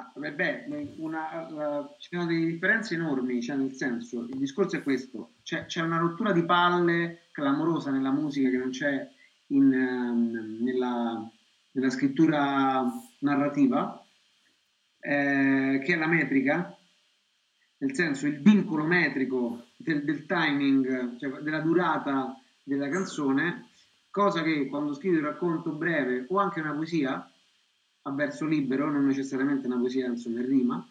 Ah, beh, una- la- ci sono delle differenze enormi, cioè nel senso, il discorso è questo, c'è, c'è una rottura di palle clamorosa nella musica che non c'è in, ehm, nella, nella scrittura narrativa, eh, che è la metrica, nel senso il vincolo metrico del, del timing, cioè della durata della canzone, cosa che quando scrivi un racconto breve o anche una poesia, a verso libero, non necessariamente una poesia insomma in rima,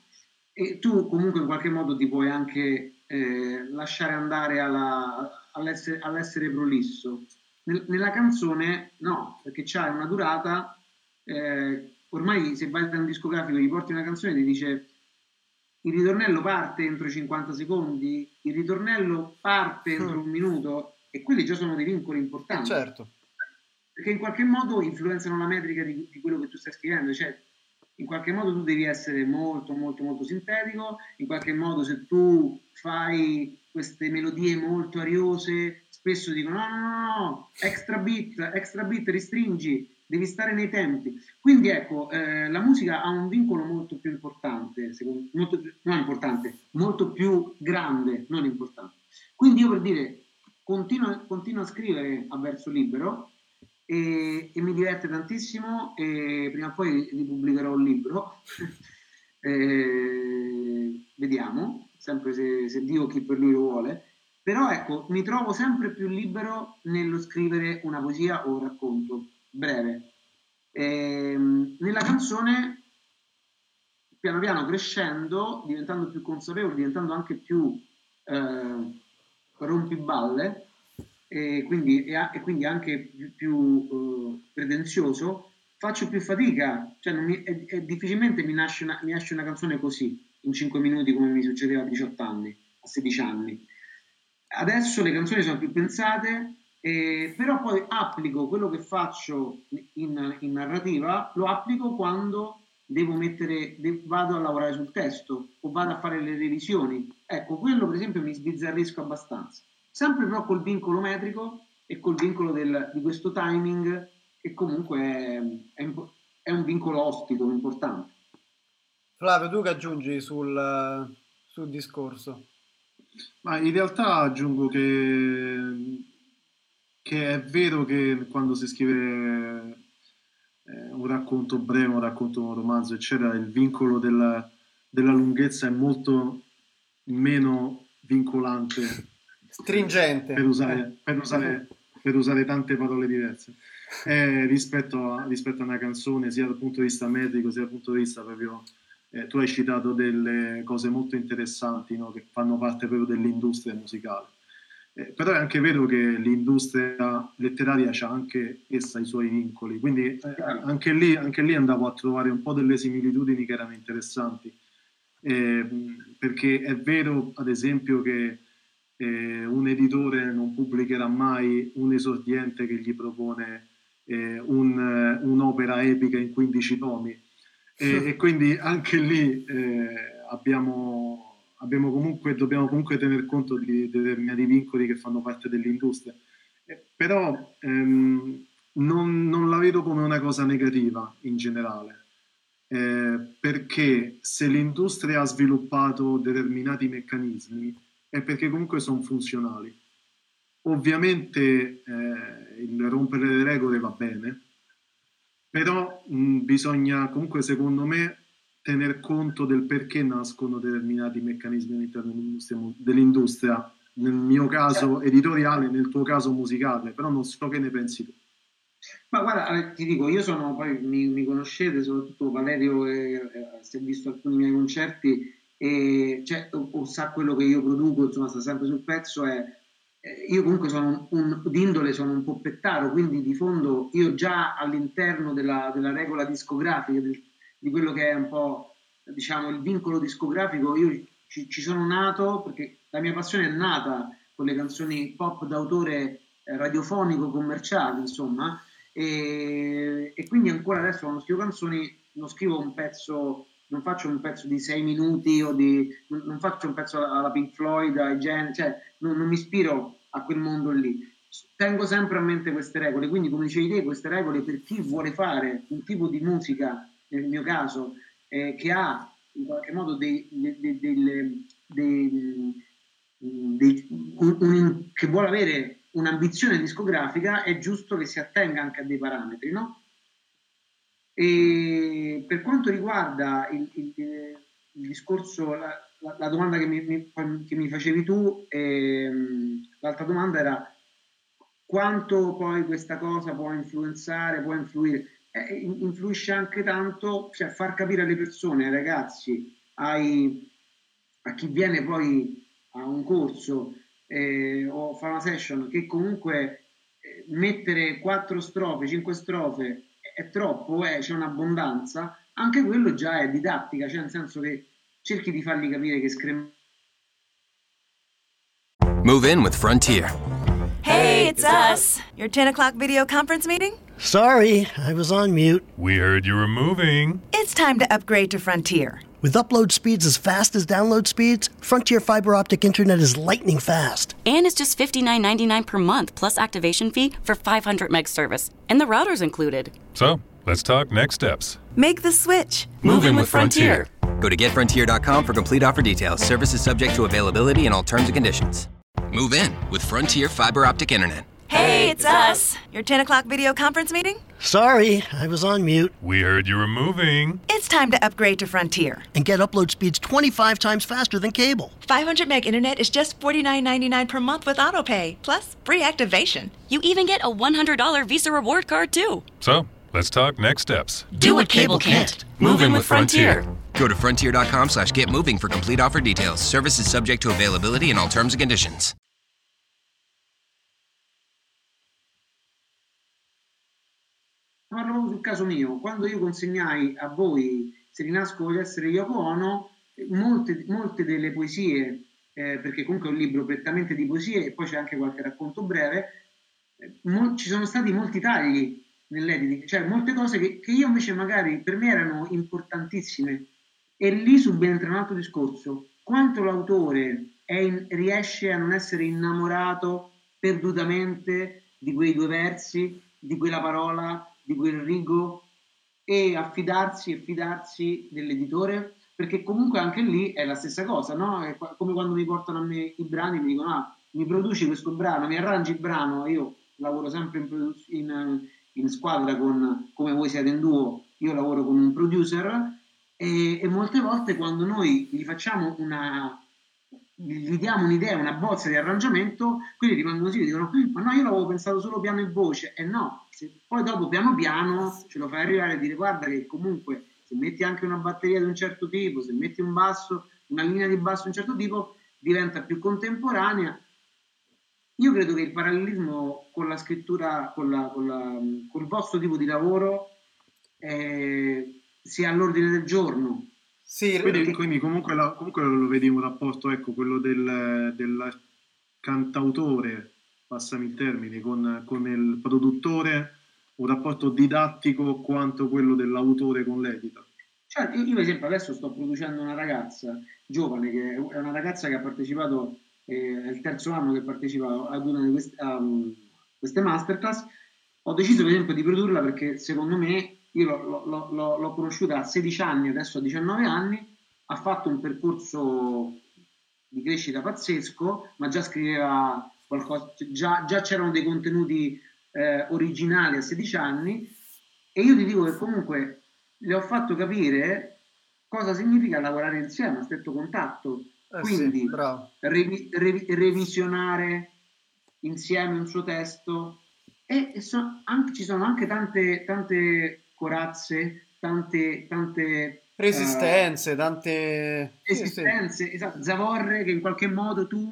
e tu comunque in qualche modo ti puoi anche eh, lasciare andare alla- all'essere, all'essere prolisso. Nel- nella canzone no, perché c'hai una durata, eh, ormai se vai da un discografico e gli porti una canzone ti dice il ritornello parte entro i 50 secondi, il ritornello parte entro Mm. un minuto e quelli già sono dei vincoli Eh, importanti certo. Perché in qualche modo influenzano la metrica di, di quello che tu stai scrivendo, cioè in qualche modo tu devi essere molto molto molto sintetico, in qualche modo se tu fai queste melodie molto ariose, spesso dicono no no no, no extra beat, extra beat, restringi, devi stare nei tempi. Quindi ecco, eh, la musica ha un vincolo molto più importante, secondo, molto, non importante, molto più grande, non importante. Quindi io per dire, continuo, continuo a scrivere a verso libero e, e, mi diverte tantissimo e prima o poi ripubblicherò un libro. eh, vediamo, sempre se, se Dio chi per lui lo vuole. Però ecco, mi trovo sempre più libero nello scrivere una poesia o un racconto breve e, ehm, nella canzone, piano piano crescendo, diventando più consapevole, diventando anche più eh, rompiballe e quindi, e, quindi anche più, più uh, pretenzioso, faccio più fatica, cioè mi, è, è, difficilmente mi nasce, una, mi nasce una canzone così, in 5 minuti come mi succedeva a 18 anni, a 16 anni. Adesso le canzoni sono più pensate, eh, però poi applico quello che faccio in, in, narrativa, lo applico quando devo mettere, de- vado a lavorare sul testo o vado a fare le revisioni. Ecco, quello per esempio mi sbizzarrisco abbastanza. Sempre però col vincolo metrico e col vincolo del, di questo timing che comunque è, è, è, un vincolo ostico importante. Flavio, tu che aggiungi sul, sul discorso? Ma in realtà aggiungo che che è vero che quando si scrive eh, un racconto breve, un racconto, un romanzo, eccetera, il vincolo della, della lunghezza è molto meno vincolante. Stringente. Per usare, per usare, per usare tante parole diverse. Eh, rispetto, a, rispetto, a, una canzone, sia dal punto di vista medico, sia dal punto di vista proprio... Eh, tu hai citato delle cose molto interessanti no, che fanno parte proprio dell'industria musicale. Eh, però è anche vero che l'industria letteraria ha anche essa i suoi vincoli, quindi eh, anche, lì, anche, lì, andavo a trovare un po' delle similitudini che erano interessanti, eh, perché è vero ad esempio che eh, un editore non pubblicherà mai un esordiente che gli propone eh, un, un'opera epica in 15 tomi e, e quindi anche lì eh, abbiamo abbiamo comunque, dobbiamo comunque tener conto di determinati vincoli che fanno parte dell'industria. Eh, però ehm, non, non, la vedo come una cosa negativa in generale, eh, perché se l'industria ha sviluppato determinati meccanismi è perché comunque sono funzionali. Ovviamente eh, il rompere le regole va bene, però mh, bisogna comunque secondo me tener conto del perché nascono determinati meccanismi all'interno dell'industria, nel mio caso editoriale, nel tuo caso musicale, però non so che ne pensi tu. Ma guarda, ti dico, io sono, poi mi, mi conoscete, soprattutto Valerio, eh, eh, si è visto alcuni miei concerti, e cioè, o, o, sa quello che io produco, insomma, sta sempre sul pezzo, è, eh, io comunque sono un, un, d'indole, sono un po' pettaro, quindi di fondo io già all'interno della, della regola discografica, del di quello che è un po' diciamo il vincolo discografico, io ci, ci sono nato perché la mia passione è nata con le canzoni pop d'autore eh, radiofonico commerciale, insomma, e, e, quindi ancora adesso quando scrivo canzoni non scrivo un pezzo, non faccio un pezzo di sei minuti o di, non faccio un pezzo alla Pink Floyd, ai Gen, cioè non, non mi ispiro a quel mondo lì. Tengo sempre a mente queste regole, quindi come dicevi te, queste regole per chi vuole fare un tipo di musica nel mio caso, eh, che ha in qualche modo dei, che vuole avere un'ambizione discografica, è giusto che si attenga anche a dei parametri, no? E per quanto riguarda il, il, il discorso, la, la, la, domanda che mi, mi, che mi facevi tu, ehm, l'altra domanda era quanto poi questa cosa può influenzare, può influire? Eh, influisce anche tanto, cioè far capire alle persone, ai ragazzi, ai, a chi viene poi a un corso eh, o fa una session, che comunque eh, mettere quattro strofe, cinque strofe è, è troppo, eh, c'è un'abbondanza, anche quello già è didattica, cioè nel senso che cerchi di fargli capire che screm... Move in with Frontier. Hey, it's us. Your 10 o'clock video conference meeting? Sorry, I was on mute. We heard you were moving. It's time to upgrade to Frontier. With upload speeds as fast as download speeds, Frontier fiber optic internet is lightning fast. And it's just $59.99 per month plus activation fee for 500 meg service. And the router's included. So, let's talk next steps. Make the switch. Moving with Frontier. Go to getfrontier.com for complete offer details. Services subject to availability and all terms and conditions. Move in with Frontier Fiber Optic Internet. Hey, it's us. Your 10 o'clock video conference meeting? Sorry, I was on mute. We heard you were moving. It's time to upgrade to Frontier. And get upload speeds 25 times faster than cable. 500 meg internet is just $49.99 per month with autopay, plus free activation. You even get a $100 Visa reward card too. So, let's talk next steps. Do what cable can't. Moving with Frontier. Go to frontier.com slash get moving for complete offer details. Service is subject to availability and all terms and conditions. Parlo proprio sul caso mio. Quando io consegnai a voi Se rinasco voglio essere Yoko Ono, molte, molte delle poesie, eh, perché comunque è un libro prettamente di poesie e poi c'è anche qualche racconto breve, eh, mo- ci sono stati molti tagli nell'editing, cioè molte cose che, che io invece magari per me erano importantissime e lì subentra un altro discorso, quanto l'autore in, riesce a non essere innamorato perdutamente di quei due versi, di quella parola, di quel rigo e affidarsi e fidarsi dell'editore, perché comunque anche lì è la stessa cosa, no? È come quando mi portano a me i brani, mi dicono ah, mi produci questo brano, mi arrangi il brano, io lavoro sempre in, produ- in, in squadra con, come voi siete in duo, io lavoro con un producer e, e molte volte quando noi gli facciamo una, gli diamo un'idea, una bozza di arrangiamento, quelli rimangono così e dicono ma no io l'avevo pensato solo piano e voce. E no, se poi dopo piano piano ce lo fai arrivare e dire guarda che comunque se metti anche una batteria di un certo tipo, se metti un basso, una linea di basso di un certo tipo diventa più contemporanea. Io credo che il parallelismo con la scrittura, con, la, con, la, con il vostro tipo di lavoro eh, sia all'ordine del giorno sì, quindi, quindi comunque, la, comunque, lo vedi un rapporto, ecco, quello del, del cantautore, passami il termine, con, con, il produttore, un rapporto didattico quanto quello dell'autore con l'edita. Cioè, io, io, per esempio adesso sto producendo una ragazza giovane, che è una ragazza che ha partecipato, eh, è il terzo anno che partecipa ad una di queste, um, queste masterclass, ho deciso per esempio di produrla perché secondo me io l'ho, l'ho, l'ho, conosciuta a 16 anni, adesso a 19 anni, ha fatto un percorso di crescita pazzesco, ma già scriveva qualcosa, già, già c'erano dei contenuti eh, originali a 16 anni. E io ti dico che comunque le ho fatto capire cosa significa lavorare insieme a stretto contatto, eh quindi sì, revi, revi, revisionare insieme un suo testo. E, e so, anche, ci sono anche tante, tante corazze, tante, tante resistenze, uh, tante resistenze, sì, sì. esatto, zavorre che in qualche modo tu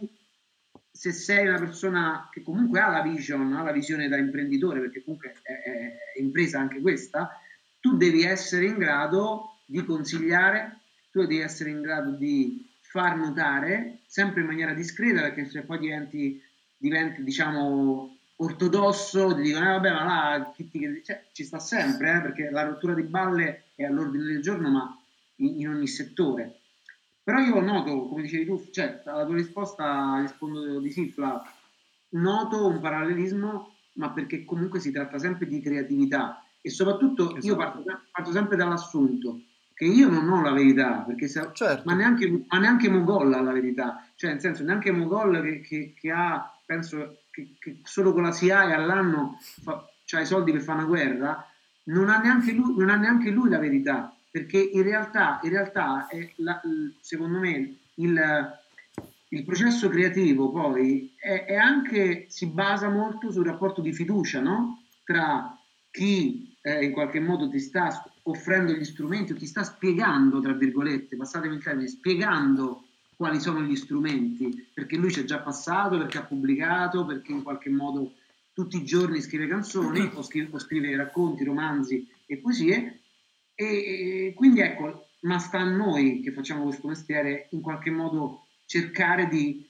se sei una persona che comunque ha la vision, ha la visione da imprenditore, perché comunque è, è impresa anche questa, tu devi essere in grado di consigliare, tu devi essere in grado di far notare, sempre in maniera discreta, perché se poi diventi, diventi diciamo, ortodosso ti dicono, eh, vabbè, ma là cioè, ci sta sempre, eh, perché la rottura di balle è all'ordine del giorno, ma in, in, ogni settore. Però io noto, come dicevi tu, cioè, alla tua risposta rispondo di sì, Fla, noto un parallelismo, ma perché comunque si tratta sempre di creatività e soprattutto esatto. io parto, parto, sempre dall'assunto che io non ho la verità, perché se, certo. ma, neanche, ma neanche Mogol ha la verità, cioè nel senso neanche Mogol che, che, che ha, penso, che, che solo con la CIA e all'anno ha i soldi per fare una guerra, non ha neanche lui, non ha neanche lui la verità, perché in realtà, in realtà la, secondo me il, il, processo creativo poi è, è, anche, si basa molto sul rapporto di fiducia no? tra chi eh, in qualche modo ti sta offrendo gli strumenti o ti sta spiegando, tra virgolette, passatemi il termine, spiegando quali sono gli strumenti, perché lui ci è già passato, perché ha pubblicato, perché in qualche modo tutti i giorni scrive canzoni o scrive, o scrive racconti, romanzi e poesie. E quindi ecco, ma sta a noi che facciamo questo mestiere in qualche modo cercare di,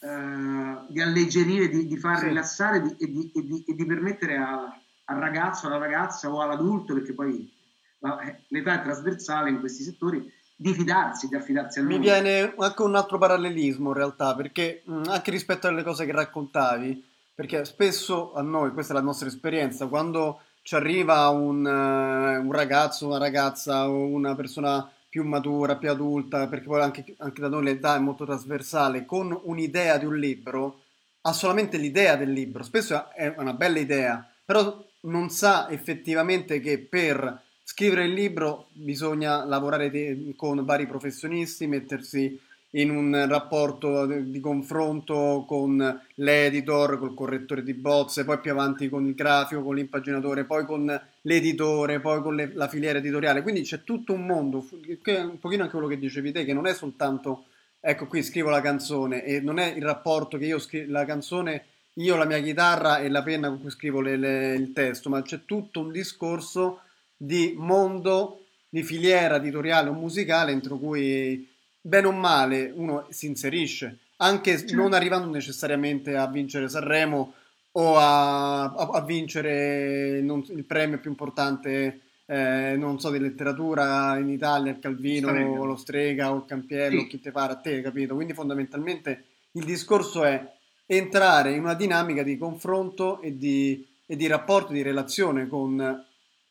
uh, di alleggerire, di, di far sì. rilassare di, e, e, di, permettere a, al ragazzo, alla ragazza o all'adulto, perché poi la, l'età è trasversale in questi settori, di fidarsi, di affidarsi a noi. Mi viene anche un altro parallelismo in realtà, perché mh, anche rispetto alle cose che raccontavi, perché spesso a noi, questa è la nostra esperienza, quando ci arriva un, eh, un ragazzo, una ragazza o una persona più matura, più adulta, perché poi anche, anche da noi l'età è molto trasversale, con un'idea di un libro, ha solamente l'idea del libro, spesso è una bella idea, però non sa effettivamente che per scrivere il libro bisogna lavorare te- con vari professionisti, mettersi in un rapporto di confronto con l'editor, col correttore di bozze, poi più avanti con il grafico, con l'impaginatore, poi con l'editore, poi con le, la filiera editoriale. Quindi c'è tutto un mondo, che è un pochino anche quello che dicevi te, che non è soltanto, ecco qui scrivo la canzone e non è il rapporto che io scrivo la canzone, io la mia chitarra e la penna con cui scrivo le, le, il testo, ma c'è tutto un discorso di mondo, di filiera editoriale o musicale entro cui bene o male uno si inserisce, anche certo. non arrivando necessariamente a vincere Sanremo o a, a, a vincere non, il premio più importante, eh, non so, di letteratura in Italia, il Calvino, Strega. lo Strega o il Campiello, sì. chi te pare a te, capito? Quindi fondamentalmente il discorso è entrare in una dinamica di confronto e di, e di rapporto, di relazione con,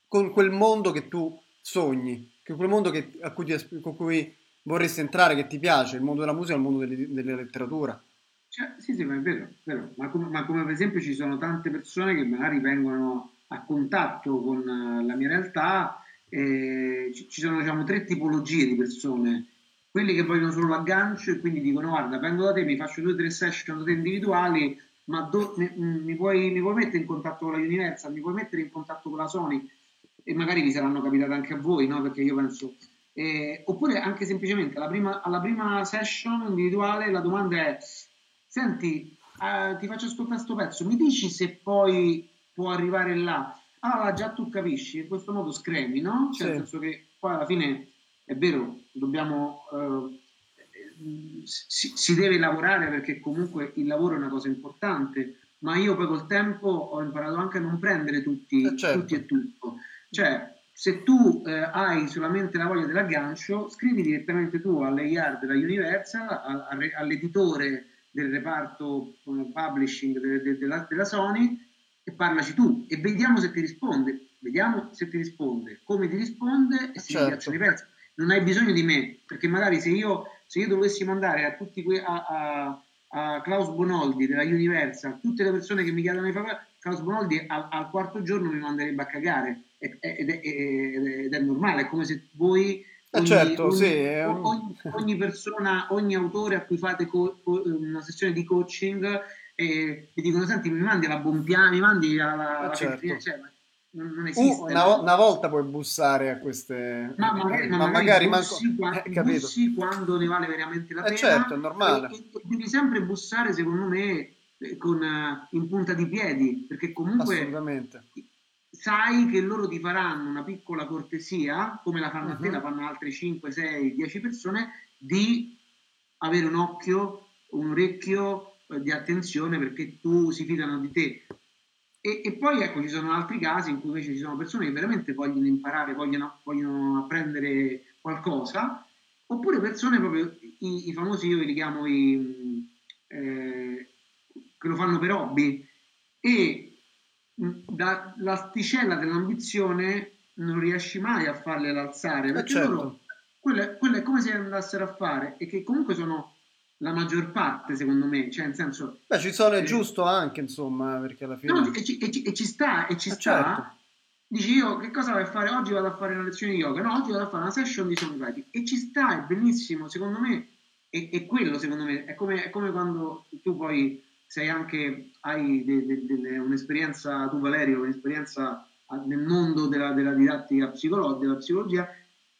con, quel mondo che tu sogni, quel mondo che, a cui ti, con cui vorresti entrare, che ti piace, il mondo della musica, il mondo delle, della letteratura. Cioè, sì, sì, ma è vero, vero. Ma, come, ma, come, per esempio ci sono tante persone che magari vengono a contatto con uh, la mia realtà, eh, ci, sono diciamo tre tipologie di persone. Quelli che vogliono solo l'aggancio e quindi dicono guarda, vengo da te, mi faccio due o tre session da te individuali, ma do, mi, mi, puoi, mi, puoi, mettere in contatto con la Universal, mi puoi mettere in contatto con la Sony e magari vi saranno capitate anche a voi, no? Perché io penso eh, oppure anche semplicemente alla prima, alla prima, session individuale la domanda è: Senti, eh, ti faccio ascoltare questo pezzo, mi dici se poi può arrivare là? Allora già tu capisci, in questo modo scremi, no? Cioè, sì. nel senso che poi alla fine è vero, dobbiamo. Eh, si, si, deve lavorare perché comunque il lavoro è una cosa importante, ma io poi col tempo ho imparato anche a non prendere tutti, eh certo. tutti e tutto. Cioè, se tu eh, hai solamente la voglia dell'aggancio, scrivi direttamente tu all'AR della Universal, a, a, all'editore del reparto uh, publishing de, de, de la, della Sony e parlaci tu e vediamo se ti risponde. Vediamo se ti risponde, come ti risponde e se certo. ti piacciono i pezzi. Non hai bisogno di me, perché magari se io, se io dovessi mandare a tutti que- a, a, a Klaus Bonoldi della Universal, tutte le persone che mi chiedono di fare Klaus Bonoldi al, al quarto giorno mi manderebbe a cagare ed è, ed è normale, è come se voi eh, Ogni, certo, ogni, sì, ogni, ogni, persona, ogni autore a cui fate co- co- una sessione di coaching e vi dicono senti mi mandi alla Bompia, mi mandi alla, eh, certo. cioè, non esiste. Uh, una, una, volta puoi bussare a queste... Ma magari, ma, ma magari, bussi, manco... quando, eh, bussi quando ne vale veramente la eh, pena. certo, è normale. E, e, devi sempre bussare secondo me con, in punta di piedi, perché comunque... Assolutamente sai che loro ti faranno una piccola cortesia, come la fanno uh-huh. a te, mhm. la fanno altre 5, 6, 10 persone, di avere un occhio, un orecchio eh, di attenzione perché tu si fidano di te. E, e, poi ecco, ci sono altri casi in cui invece ci sono persone che veramente vogliono imparare, vogliono, vogliono apprendere qualcosa, oppure persone proprio, i, i famosi, io li chiamo i, eh, che lo fanno per hobby, e da, l'asticella dell'ambizione non riesci mai a farle alzare perché certo. loro quelle, quelle è come se andassero a fare e che comunque sono la maggior parte secondo me cioè nel senso beh ci sono è eh, giusto anche insomma perché alla fine no, e, ci, e, ci, e, ci, sta e ci eh, sta. certo. dici io che cosa vai a fare? Oggi vado a fare una lezione di yoga. No oggi vado a fare una session di songwriting e ci sta è bellissimo secondo me e, e quello secondo me. È come, è come quando tu poi sei anche, hai de, de, de, un'esperienza, tu Valerio, un'esperienza nel mondo della, della didattica psicologica, della psicologia,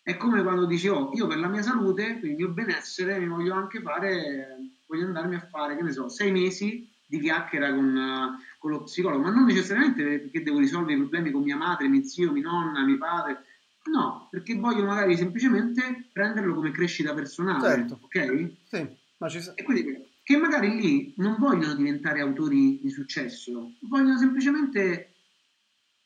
è come quando dici, oh, io per la mia salute, per il mio benessere, mi voglio anche fare, voglio andarmi a fare, che ne so, sei mesi di chiacchiera con, con lo psicologo, ma non necessariamente perché devo risolvere i problemi con mia madre, mio zio, mia nonna, mio padre, no, perché voglio magari semplicemente prenderlo come crescita personale, certo. ok? Sì, ma ci... E quindi che magari lì non vogliono diventare autori di successo, vogliono semplicemente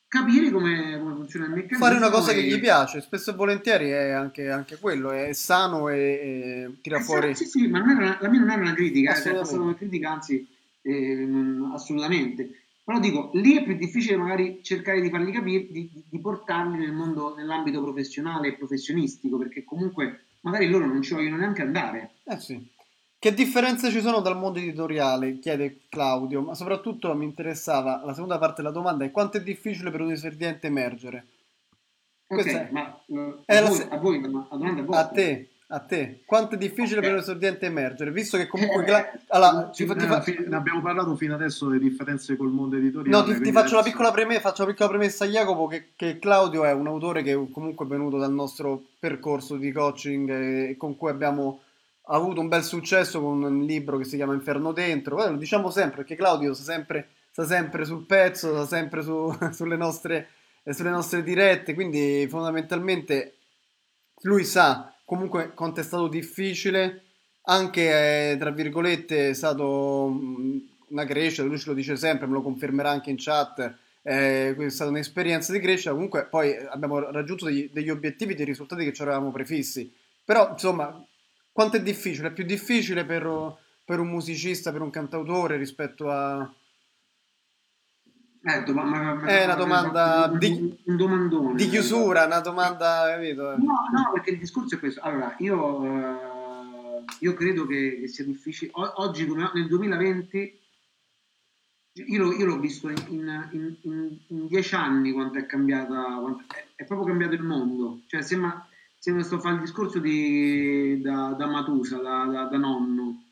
capire come, come funziona il meccanismo. Fare una cosa e... che gli piace, spesso e volentieri è anche, anche quello, è sano e, e tira esatto, fuori... Sì, sì, ma era, la mia non era una critica, è stata una critica, anzi, eh, assolutamente. Però dico, lì è più difficile magari cercare di farli capire, di, di portarli nel mondo, nell'ambito professionale e professionistico, perché comunque magari loro non ci vogliono neanche andare. Eh sì. Che differenze ci sono dal mondo editoriale? chiede Claudio, ma soprattutto mi interessava la seconda parte della domanda è quanto è difficile per un esordiente emergere? Questa è- ma eh, è a, la voi, se- a voi, ma la domanda è A vostra. te, a te, quanto è difficile Ok. per un esordiente emergere? Visto che comunque... Eh, allora, fa- ti eh, fa- fi- ne abbiamo parlato fino adesso delle differenze col mondo editoriale. No, ti, ti faccio una adesso- piccola premessa, faccio una piccola premessa a Jacopo che, che Claudio è un autore che comunque è venuto dal nostro percorso di coaching e con cui abbiamo avuto un bel successo con un libro che si chiama Inferno Dentro. Eh, lo diciamo sempre perché Claudio sta sempre, sta sempre sul pezzo, sta sempre su- sulle, nostre, eh, sulle nostre dirette, quindi fondamentalmente lui sa comunque quanto è stato difficile, anche eh, tra virgolette è stato mh, una crescita, lui ce lo dice sempre, me lo confermerà anche in chat, eh, è stata un'esperienza di crescita, comunque poi abbiamo raggiunto degli, degli obiettivi, dei risultati che ci eravamo prefissi, però insomma quanto è difficile? È più difficile per, per un musicista, per un cantautore rispetto a... Eh, doma- ma- ma- È una domanda un, di- un domandone. di chiusura, una domanda, capito? No, no, perché il discorso è questo. Allora, io, eh, io credo che, sia difficile. O- oggi, nel 2020, io, l'ho- io l'ho visto in, in- in- in- in dieci anni quanto è cambiata, quanto- è, è proprio cambiato il mondo. Cioè, sembra, sembra sto a fare il discorso di, da, da Matusa, da, da- da nonno.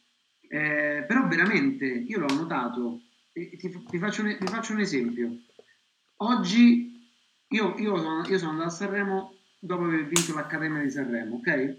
Eh, però veramente, io l'ho notato, ti, ti faccio un, ti faccio un esempio. Oggi io, io sono, io sono andato a Sanremo dopo aver vinto l'Accademia di Sanremo, ok?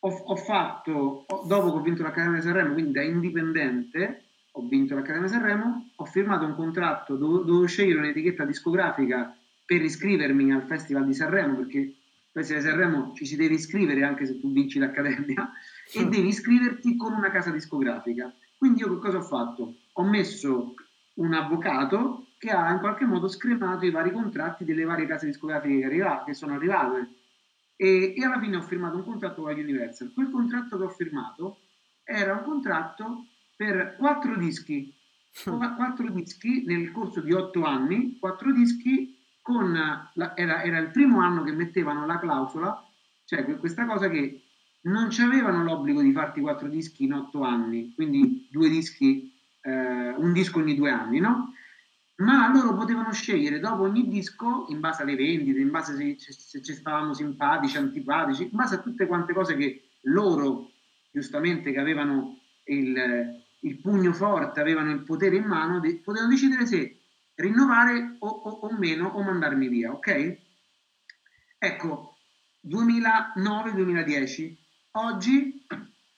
Ho, ho fatto, dopo che ho vinto l'Accademia di Sanremo, quindi da indipendente, ho vinto l'Accademia di Sanremo, ho firmato un contratto, dovevo, dovevo scegliere un'etichetta discografica per iscrivermi al Festival di Sanremo, perché al Festival di Sanremo ci si deve iscrivere anche se tu vinci l'Accademia, e devi iscriverti con una casa discografica. Quindi io che cosa ho fatto? Ho messo un avvocato che ha in qualche modo scremato i vari contratti delle varie case discografiche che, arriva- che sono arrivate e, e alla fine ho firmato un contratto con la Universal. Quel contratto che ho firmato era un contratto per quattro dischi, Qu- quattro dischi nel corso di otto anni, quattro dischi la- era, era il primo anno che mettevano la clausola, cioè que- questa cosa che non c'avevano l'obbligo di farti quattro dischi in otto anni, quindi due dischi, eh, un disco ogni due anni, no? Ma loro potevano scegliere dopo ogni disco, in base alle vendite, in base se, se- se ci stavamo simpatici, antipatici, in base a tutte quante cose che loro, giustamente, che avevano il, il pugno forte, avevano il potere in mano, de- potevano decidere se rinnovare o, o- o meno o mandarmi via, ok? Ecco, 2009-2010, oggi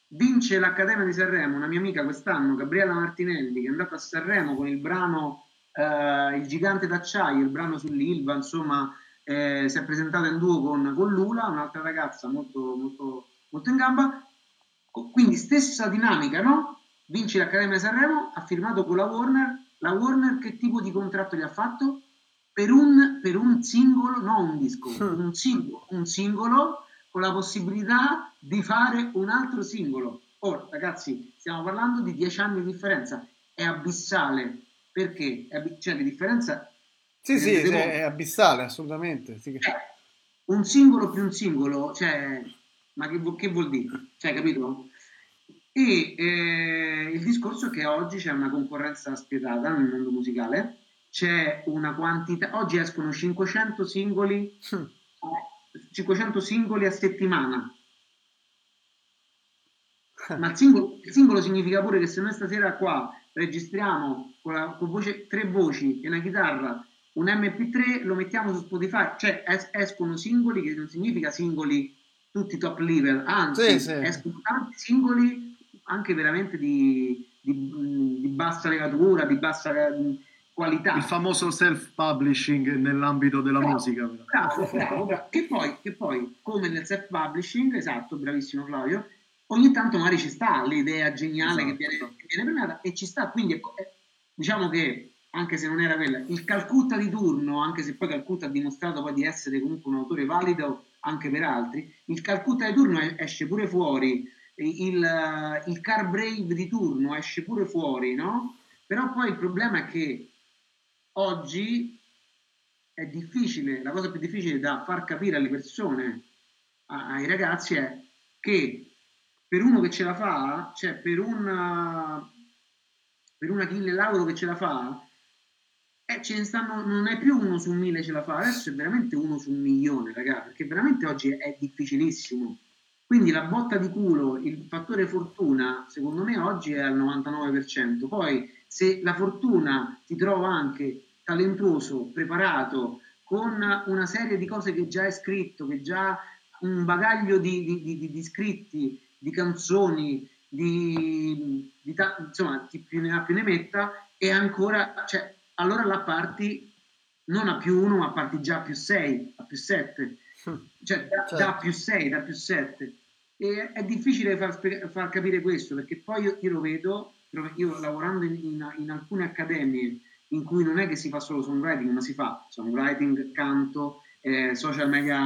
vince l'Accademia di Sanremo, una mia amica quest'anno, Gabriella Martinelli, che è andata a Sanremo con il brano eh, Il gigante d'acciaio, il brano sull'Ilva, insomma, eh, si è presentata in duo con, con Lula, un'altra ragazza molto, molto, molto in gamba. Quindi stessa dinamica, no? Vince l'Accademia di Sanremo, ha firmato con la Warner. La Warner che tipo di contratto gli ha fatto? Per un, per un singolo, non un disco, per un singolo, un singolo con la possibilità di fare un altro singolo. Ora, ragazzi, stiamo parlando di dieci anni di differenza, è abissale. Perché? È abbi- cioè, la differenza Sì, sì, conto? è abissale, assolutamente. sì. Cioè, un singolo più un singolo, cioè, ma che, che vuol dire? Cioè, capito? E eh, il discorso è che oggi c'è una concorrenza spietata nel mondo musicale, c'è una quantità, oggi escono 500 singoli, Mm. 500 singoli a settimana. Ma il singolo, il singolo significa pure che se noi stasera qua registriamo con, la, con voce, tre voci e una chitarra un MP3, lo mettiamo su Spotify, cioè es- escono singoli che non significa singoli tutti top level, anzi Sì, sì. escono tanti singoli anche veramente di, di- di bassa levatura, di bassa eh, qualità. Il famoso self-publishing nell'ambito della Bravo, musica. Bravo, bravo, bravo. Che, poi, che poi, come nel self-publishing, esatto, bravissimo Flavio, ogni tanto magari ci sta l'idea geniale che, viene, che viene premiata e ci sta, quindi ecco, eh, diciamo che anche se non era quella, il Calcutta di turno, anche se poi Calcutta ha dimostrato poi di essere comunque un autore valido anche per altri, il Calcutta di turno es- esce pure fuori, il, eh, il Car Brave di turno esce pure fuori, no? Però poi il problema è che oggi è difficile, la cosa più difficile da far capire alle persone, ai ragazzi, è che per uno che ce la fa, cioè per una, per un Achille Lauro che ce la fa, eh, ce ne stanno, non è più uno su mille ce la fa, adesso è veramente uno su un milione, ragazzi, perché veramente oggi è difficilissimo. Quindi la botta di culo, il fattore fortuna, secondo me oggi è al 99%. Poi se la fortuna ti trova anche talentuoso, preparato, con una serie di cose che già hai scritto, che già un bagaglio di, di, di, di scritti, di canzoni, di, ta- insomma, chi più ne ha più ne metta, e ancora, cioè, allora la parti non a più uno, ma parti già a più 6, a più 7, cioè da, certo. da più 6, da più 7. E è difficile far, far capire questo perché poi io, io, lo vedo, io lavorando in, in, in, alcune accademie in cui non è che si fa solo songwriting, ma si fa songwriting, canto, eh, social media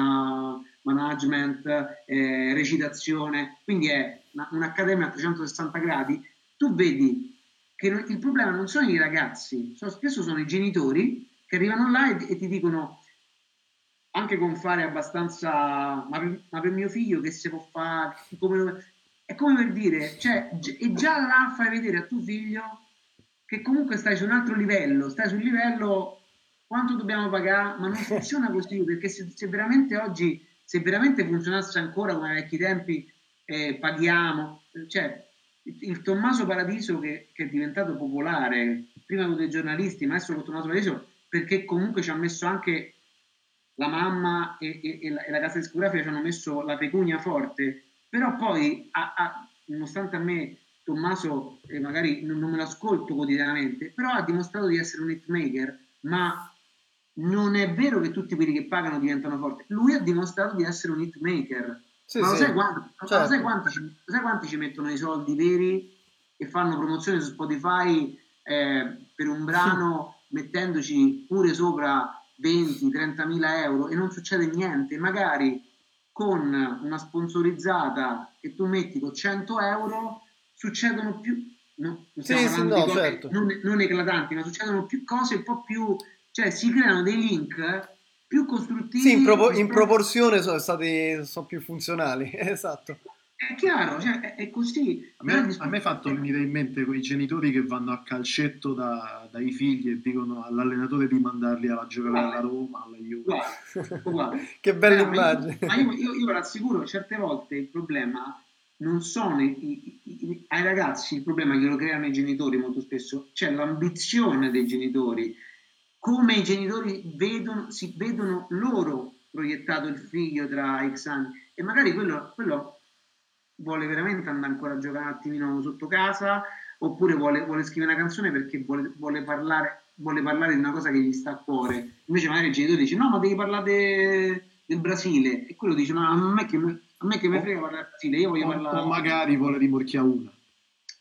management, eh, recitazione, quindi è una, un'accademia a 360 gradi. Tu vedi che il problema non sono i ragazzi, sono, spesso sono i genitori che arrivano là e, e ti dicono anche con fare abbastanza ma per, ma per, mio figlio che si può fare come, è come per dire cioè, e già là fai vedere a tuo figlio che comunque stai su un altro livello stai sul livello quanto dobbiamo pagare ma non funziona così perché se, se veramente oggi se veramente funzionasse ancora come ai vecchi tempi eh, paghiamo cioè il Tommaso Paradiso che, che, è diventato popolare prima con dei giornalisti, ma adesso con Tommaso Paradiso perché comunque ci ha messo anche la mamma e, e, e, la, e la, casa discografica ci hanno messo la pecunia forte, però poi, a, a, nonostante a me Tommaso eh, magari non, non, me lo ascolto quotidianamente, però ha dimostrato di essere un hitmaker, ma non è vero che tutti quelli che pagano diventano forti, lui ha dimostrato di essere un hitmaker sì, ma lo, sì. sai quanti, certo. sai, quanti ci, sai, quanti ci, mettono i soldi veri e fanno promozione su Spotify eh, per un brano mettendoci pure sopra 20-30 mila euro e non succede niente? Magari con una sponsorizzata che tu metti con 100 euro succedono più no, sì, sì, no, cose, certo. non, non, eclatanti, ma succedono più cose un po' più, cioè si creano dei link più costruttivi. Sì, in, propo- in proporzione sono stati sono più funzionali, esatto. È chiaro, cioè, è, è, così. A me, a me è fatto venire in mente quei genitori che vanno a calcetto da, dai figli e dicono all'allenatore di mandarli alla giocare alla Roma, alla Juve. che bella eh, immagine. Ma io, io, io rassicuro, certe volte il problema non sono i, i, i, ai ragazzi, il problema che lo creano i genitori molto spesso, c'è l'ambizione dei genitori come i genitori vedono, si vedono loro proiettato il figlio tra X anni e magari quello, quello vuole veramente andare ancora a giocare un attimino sotto casa oppure vuole, vuole scrivere una canzone perché vuole, vuole, parlare, vuole, parlare, di una cosa che gli sta a cuore invece magari il genitore dice no ma devi parlare de, del Brasile e quello dice no a me che, a me che mi frega parlare del Brasile io voglio o, parlare o magari vuole rimorchiare una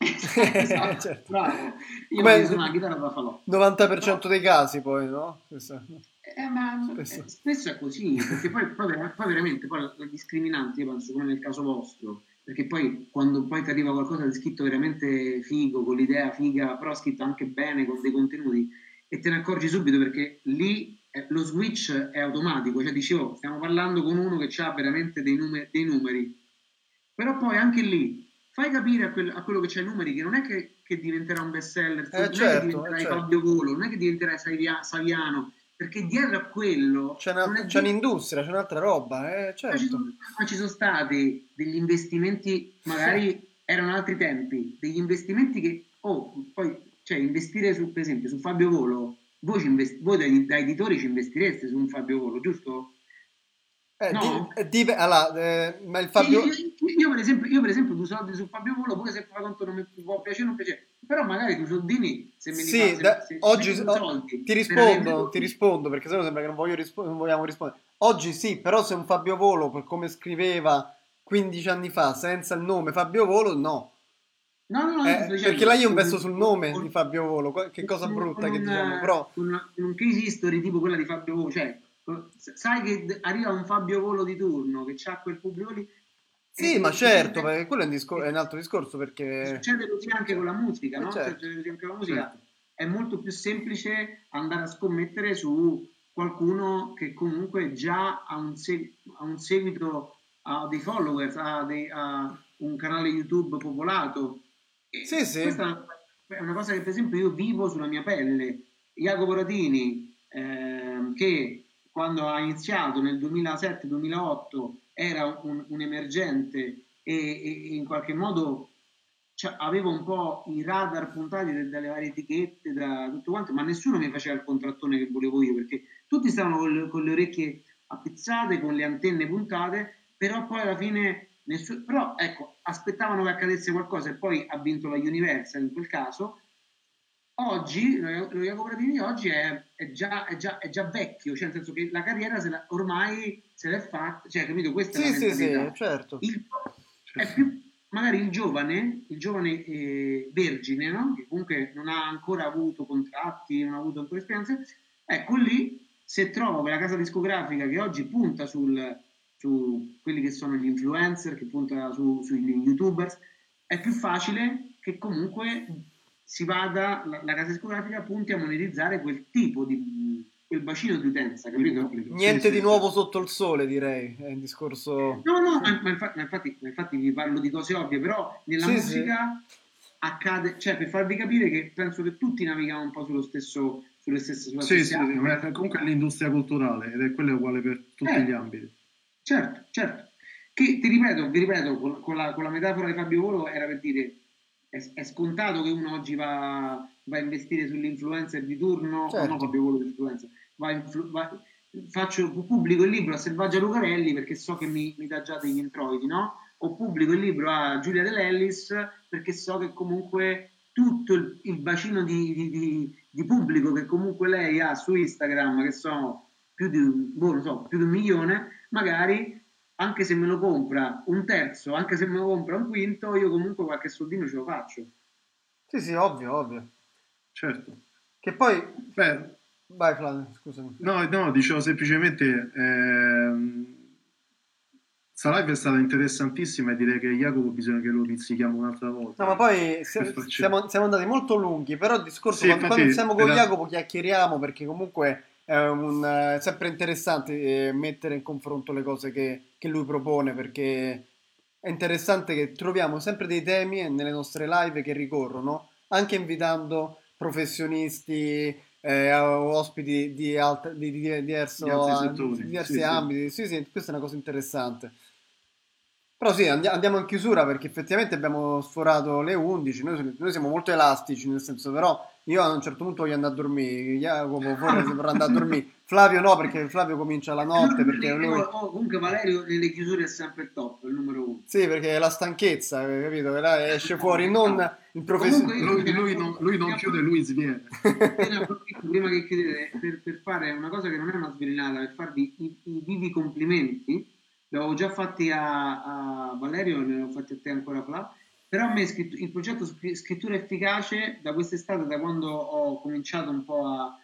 esatto, certo. bravo. Io Come sono una chitarra da falò. 90% no. dei casi poi, no? Eh, ma spesso. Eh, spesso. è così, perché poi, poi, poi veramente poi la, la discriminante, io penso come nel caso vostro, perché poi quando poi ti arriva qualcosa di scritto veramente figo, con l'idea figa, però scritto anche bene, con dei contenuti, e te ne accorgi subito perché lì eh, lo switch è automatico, cioè dici, oh, stiamo parlando con uno che ha veramente dei, numeri, dei numeri, però poi anche lì fai capire a, quel, a quello che c'è i numeri che non è che, che diventerà un best seller, eh, non certo, è che diventerai certo. Fabio Volo, non è che diventerai Savia, Saviano, perché dietro a quello c'è, una, c'è un'industria, c'è un'altra roba, eh, certo. ma, ci sono, ma ci sono stati degli investimenti, magari erano altri tempi, degli investimenti che, oh, poi, cioè investire su, per esempio, su Fabio Volo, voi, invest- voi da, da editori ci investireste su un Fabio Volo, giusto? Eh, no. di, di, allora, eh, ma il Fabio... Io, io, per esempio, io per esempio due soldi su Fabio Volo, pure se fa conto non mi può piacere o non piacere, però magari due soldini se me li sì, fa, da, se, oggi se soldi, ti rispondo, ti rispondo perché sennò sembra che non, voglio rispo- non vogliamo rispondere. Oggi sì, però se un Fabio Volo, per come scriveva 15 anni fa, senza il nome Fabio Volo, no. No, no, no, eh, perché là io investo sul nome con, di Fabio Volo, che cosa brutta che diciamo, però... Con una, un case history tipo quella di Fabio Volo, cioè sai che arriva un Fabio Volo di turno che ha quel pubblico lì. Sì, ma certo, perché quello è un, discor- è un, altro discorso perché... Succede così anche con la musica, no? Certo. Succede così anche con la musica. Certo. è molto più semplice andare a scommettere su qualcuno che comunque già ha un, seg- ha un seguito, ha dei followers, ha, dei, ha, un canale YouTube popolato. Sì, sì. Questa è una cosa che per esempio io vivo sulla mia pelle. Jacopo Ratini, eh, che quando ha iniziato nel 2007-2008 era un, un emergente e, e, in qualche modo cioè, avevo un po' i radar puntati dalle varie etichette, da tutto quanto, ma nessuno mi faceva il contrattone che volevo io, perché tutti stavano con le, con le orecchie appizzate, con le antenne puntate, però poi alla fine nessuno... Però ecco, aspettavano che accadesse qualcosa e poi ha vinto la Universal in quel caso. Oggi, lo Jacopo Pratini oggi è, è, già, è, già, è, già, vecchio, cioè nel senso che la carriera se la, ormai se l'è fatta, cioè capito? Questa sì, è la sì, sì, certo. Il, è più magari il giovane, il giovane eh, vergine, no? che comunque non ha ancora avuto contratti, non ha avuto ancora esperienze, ecco lì se trova quella casa discografica che oggi punta sul, su quelli che sono gli influencer, che punta su, sugli youtubers, è più facile che comunque si vada, la, la casa discografica punti a monetizzare quel tipo di quel bacino di utenza, capito? Niente sì, di sì, nuovo sì. sotto il sole, direi, è un discorso... No, no, ma, ma, infatti, ma infatti, infatti, vi parlo di cose ovvie, però nella musica accade, cioè per farvi capire che penso che tutti navighiamo un po' sullo stesso... Sulle stesse, sulla sì, sì, ma comunque è l'industria culturale ed è quello uguale per tutti eh, gli ambiti. Certo, certo. Che ti ripeto, vi ripeto, con, con, la, con la metafora di Fabio Volo era per dire è, è, scontato che uno oggi va, va a investire sull'influencer di turno, certo. no Fabio Volo l'influencer, va, influ- va faccio, pubblico il libro a Selvaggia Lucarelli perché so che mi, mi dà già degli introiti, no? O pubblico il libro a Giulia Dell'Ellis perché so che comunque tutto il, il bacino di, di, di, di, pubblico che comunque lei ha su Instagram, che sono più di, boh, so, più di un milione, magari anche se me lo compra un terzo, anche se me lo compra un quinto, io comunque qualche soldino ce lo faccio. Sì, sì, ovvio, ovvio. Certo. Che poi... Beh, Vai Flavio, scusami. No, no, dicevo semplicemente... Ehm... Questa live è stata interessantissima e direi che Jacopo bisogna che lo pizzichiamo un'altra volta. No, ma poi siamo, siamo, andati molto lunghi, però il discorso sì, quando, quando siamo con era... Jacopo chiacchieriamo perché comunque è, un, è sempre interessante eh, mettere in confronto le cose che, che lui propone perché è interessante che troviamo sempre dei temi nelle nostre live che ricorrono, anche invitando professionisti, eh, ospiti di, alt- di, di, diverso, di diversi sì, ambiti. Sì. sì, sì, questa è una cosa interessante. Però sì, andiamo in chiusura perché effettivamente abbiamo sforato le 11, noi, noi siamo molto elastici, nel senso però io a un certo punto voglio andare a dormire, Jacopo forse vorrà andare a dormire, Flavio no perché Flavio comincia la notte perché lui... oh, comunque Valerio nelle chiusure è sempre il top, il numero uno. Sì, perché la stanchezza, capito? Che là esce fuori non il professore... Lui, lui, non, lui non chiude, lui sviene. Prima che chiudete, per, per, fare una cosa che non è una svelinata, per farvi i, i vivi complimenti, li avevo già fatti a, a Valerio, ne ho fatti a te ancora Flavio, però a me il progetto scrittura efficace da quest'estate, da quando ho cominciato un po' a,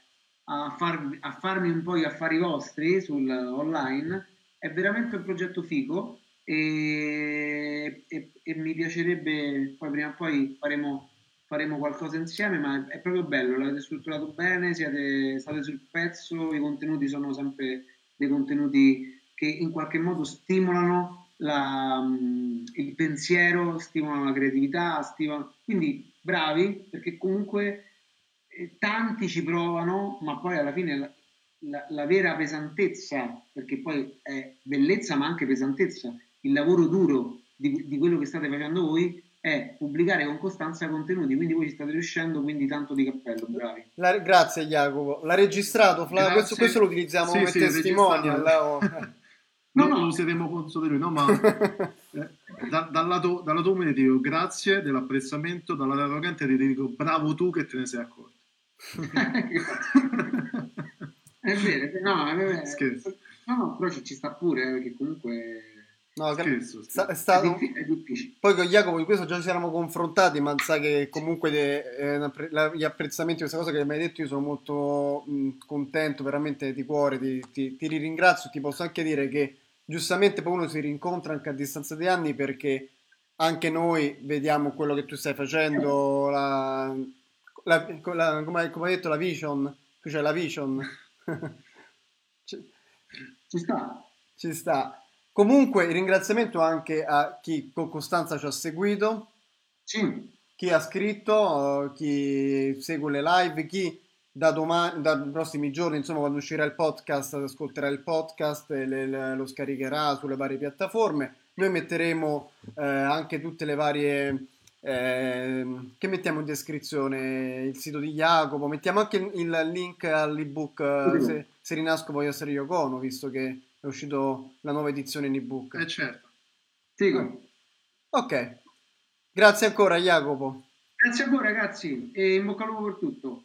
a, far, a farmi un po' gli affari vostri sul online, è veramente un progetto figo e, e, e mi piacerebbe, poi prima o poi faremo, faremo qualcosa insieme, ma è, proprio bello, l'avete strutturato bene, siete, state sul pezzo, i contenuti sono sempre dei contenuti che in qualche modo stimolano la, mm, il pensiero, stimolano la creatività, stimolano... quindi bravi perché comunque eh, tanti ci provano, ma poi alla fine la, la, la, vera pesantezza, perché poi è bellezza ma anche pesantezza, il lavoro duro di, di quello che state facendo voi è pubblicare con costanza contenuti, quindi voi ci state riuscendo, quindi tanto di cappello, bravi. La, grazie Jacopo, l'ha registrato Flavio, questo, questo, lo utilizziamo sì, come sì, testimonial. No, no, lo useremo contro di lui, no, ma eh, da, dal, lato, dal lato umile ti dico grazie dell'apprezzamento, dalla lato arrogante ti dico bravo tu che te ne sei accorto. è vero, no, è vero. Scherzo. No, no, però ci, ci sta pure, eh, perché comunque... No, scherzo, scherzo. È stato... È difficile. Poi con Jacopo di questo già ci eravamo confrontati, ma sa che comunque de, eh, gli apprezzamenti questa cosa che mi hai detto io sono molto mh, contento, veramente di cuore, ti, ti, ti ringrazio, ti posso anche dire che giustamente poi uno si rincontra anche a distanza di anni perché anche noi vediamo quello che tu stai facendo, la, la, la, come, come, hai detto la vision, cioè la vision. ci, ci sta. Ci sta. Comunque, il ringraziamento anche a chi con costanza ci ha seguito, sì. chi ha scritto, chi segue le live, chi da domani, dai prossimi giorni, insomma, quando uscirà il podcast, ascolterà il podcast e le, le, lo scaricherà sulle varie piattaforme. Noi metteremo eh, anche tutte le varie. Eh, che mettiamo in descrizione? Il sito di Jacopo, mettiamo anche il link all'ebook uh, se, se rinasco voglio essere Yokono, visto che è uscito la nuova edizione in ebook. Eh certo. Figo. Ok. Grazie ancora Jacopo. Grazie a voi ragazzi e in bocca al lupo per tutto.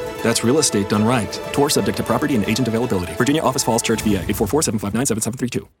That's real estate done right. Tour subject to property and agent availability. Virginia Office Falls Church, VA 844 759 7732.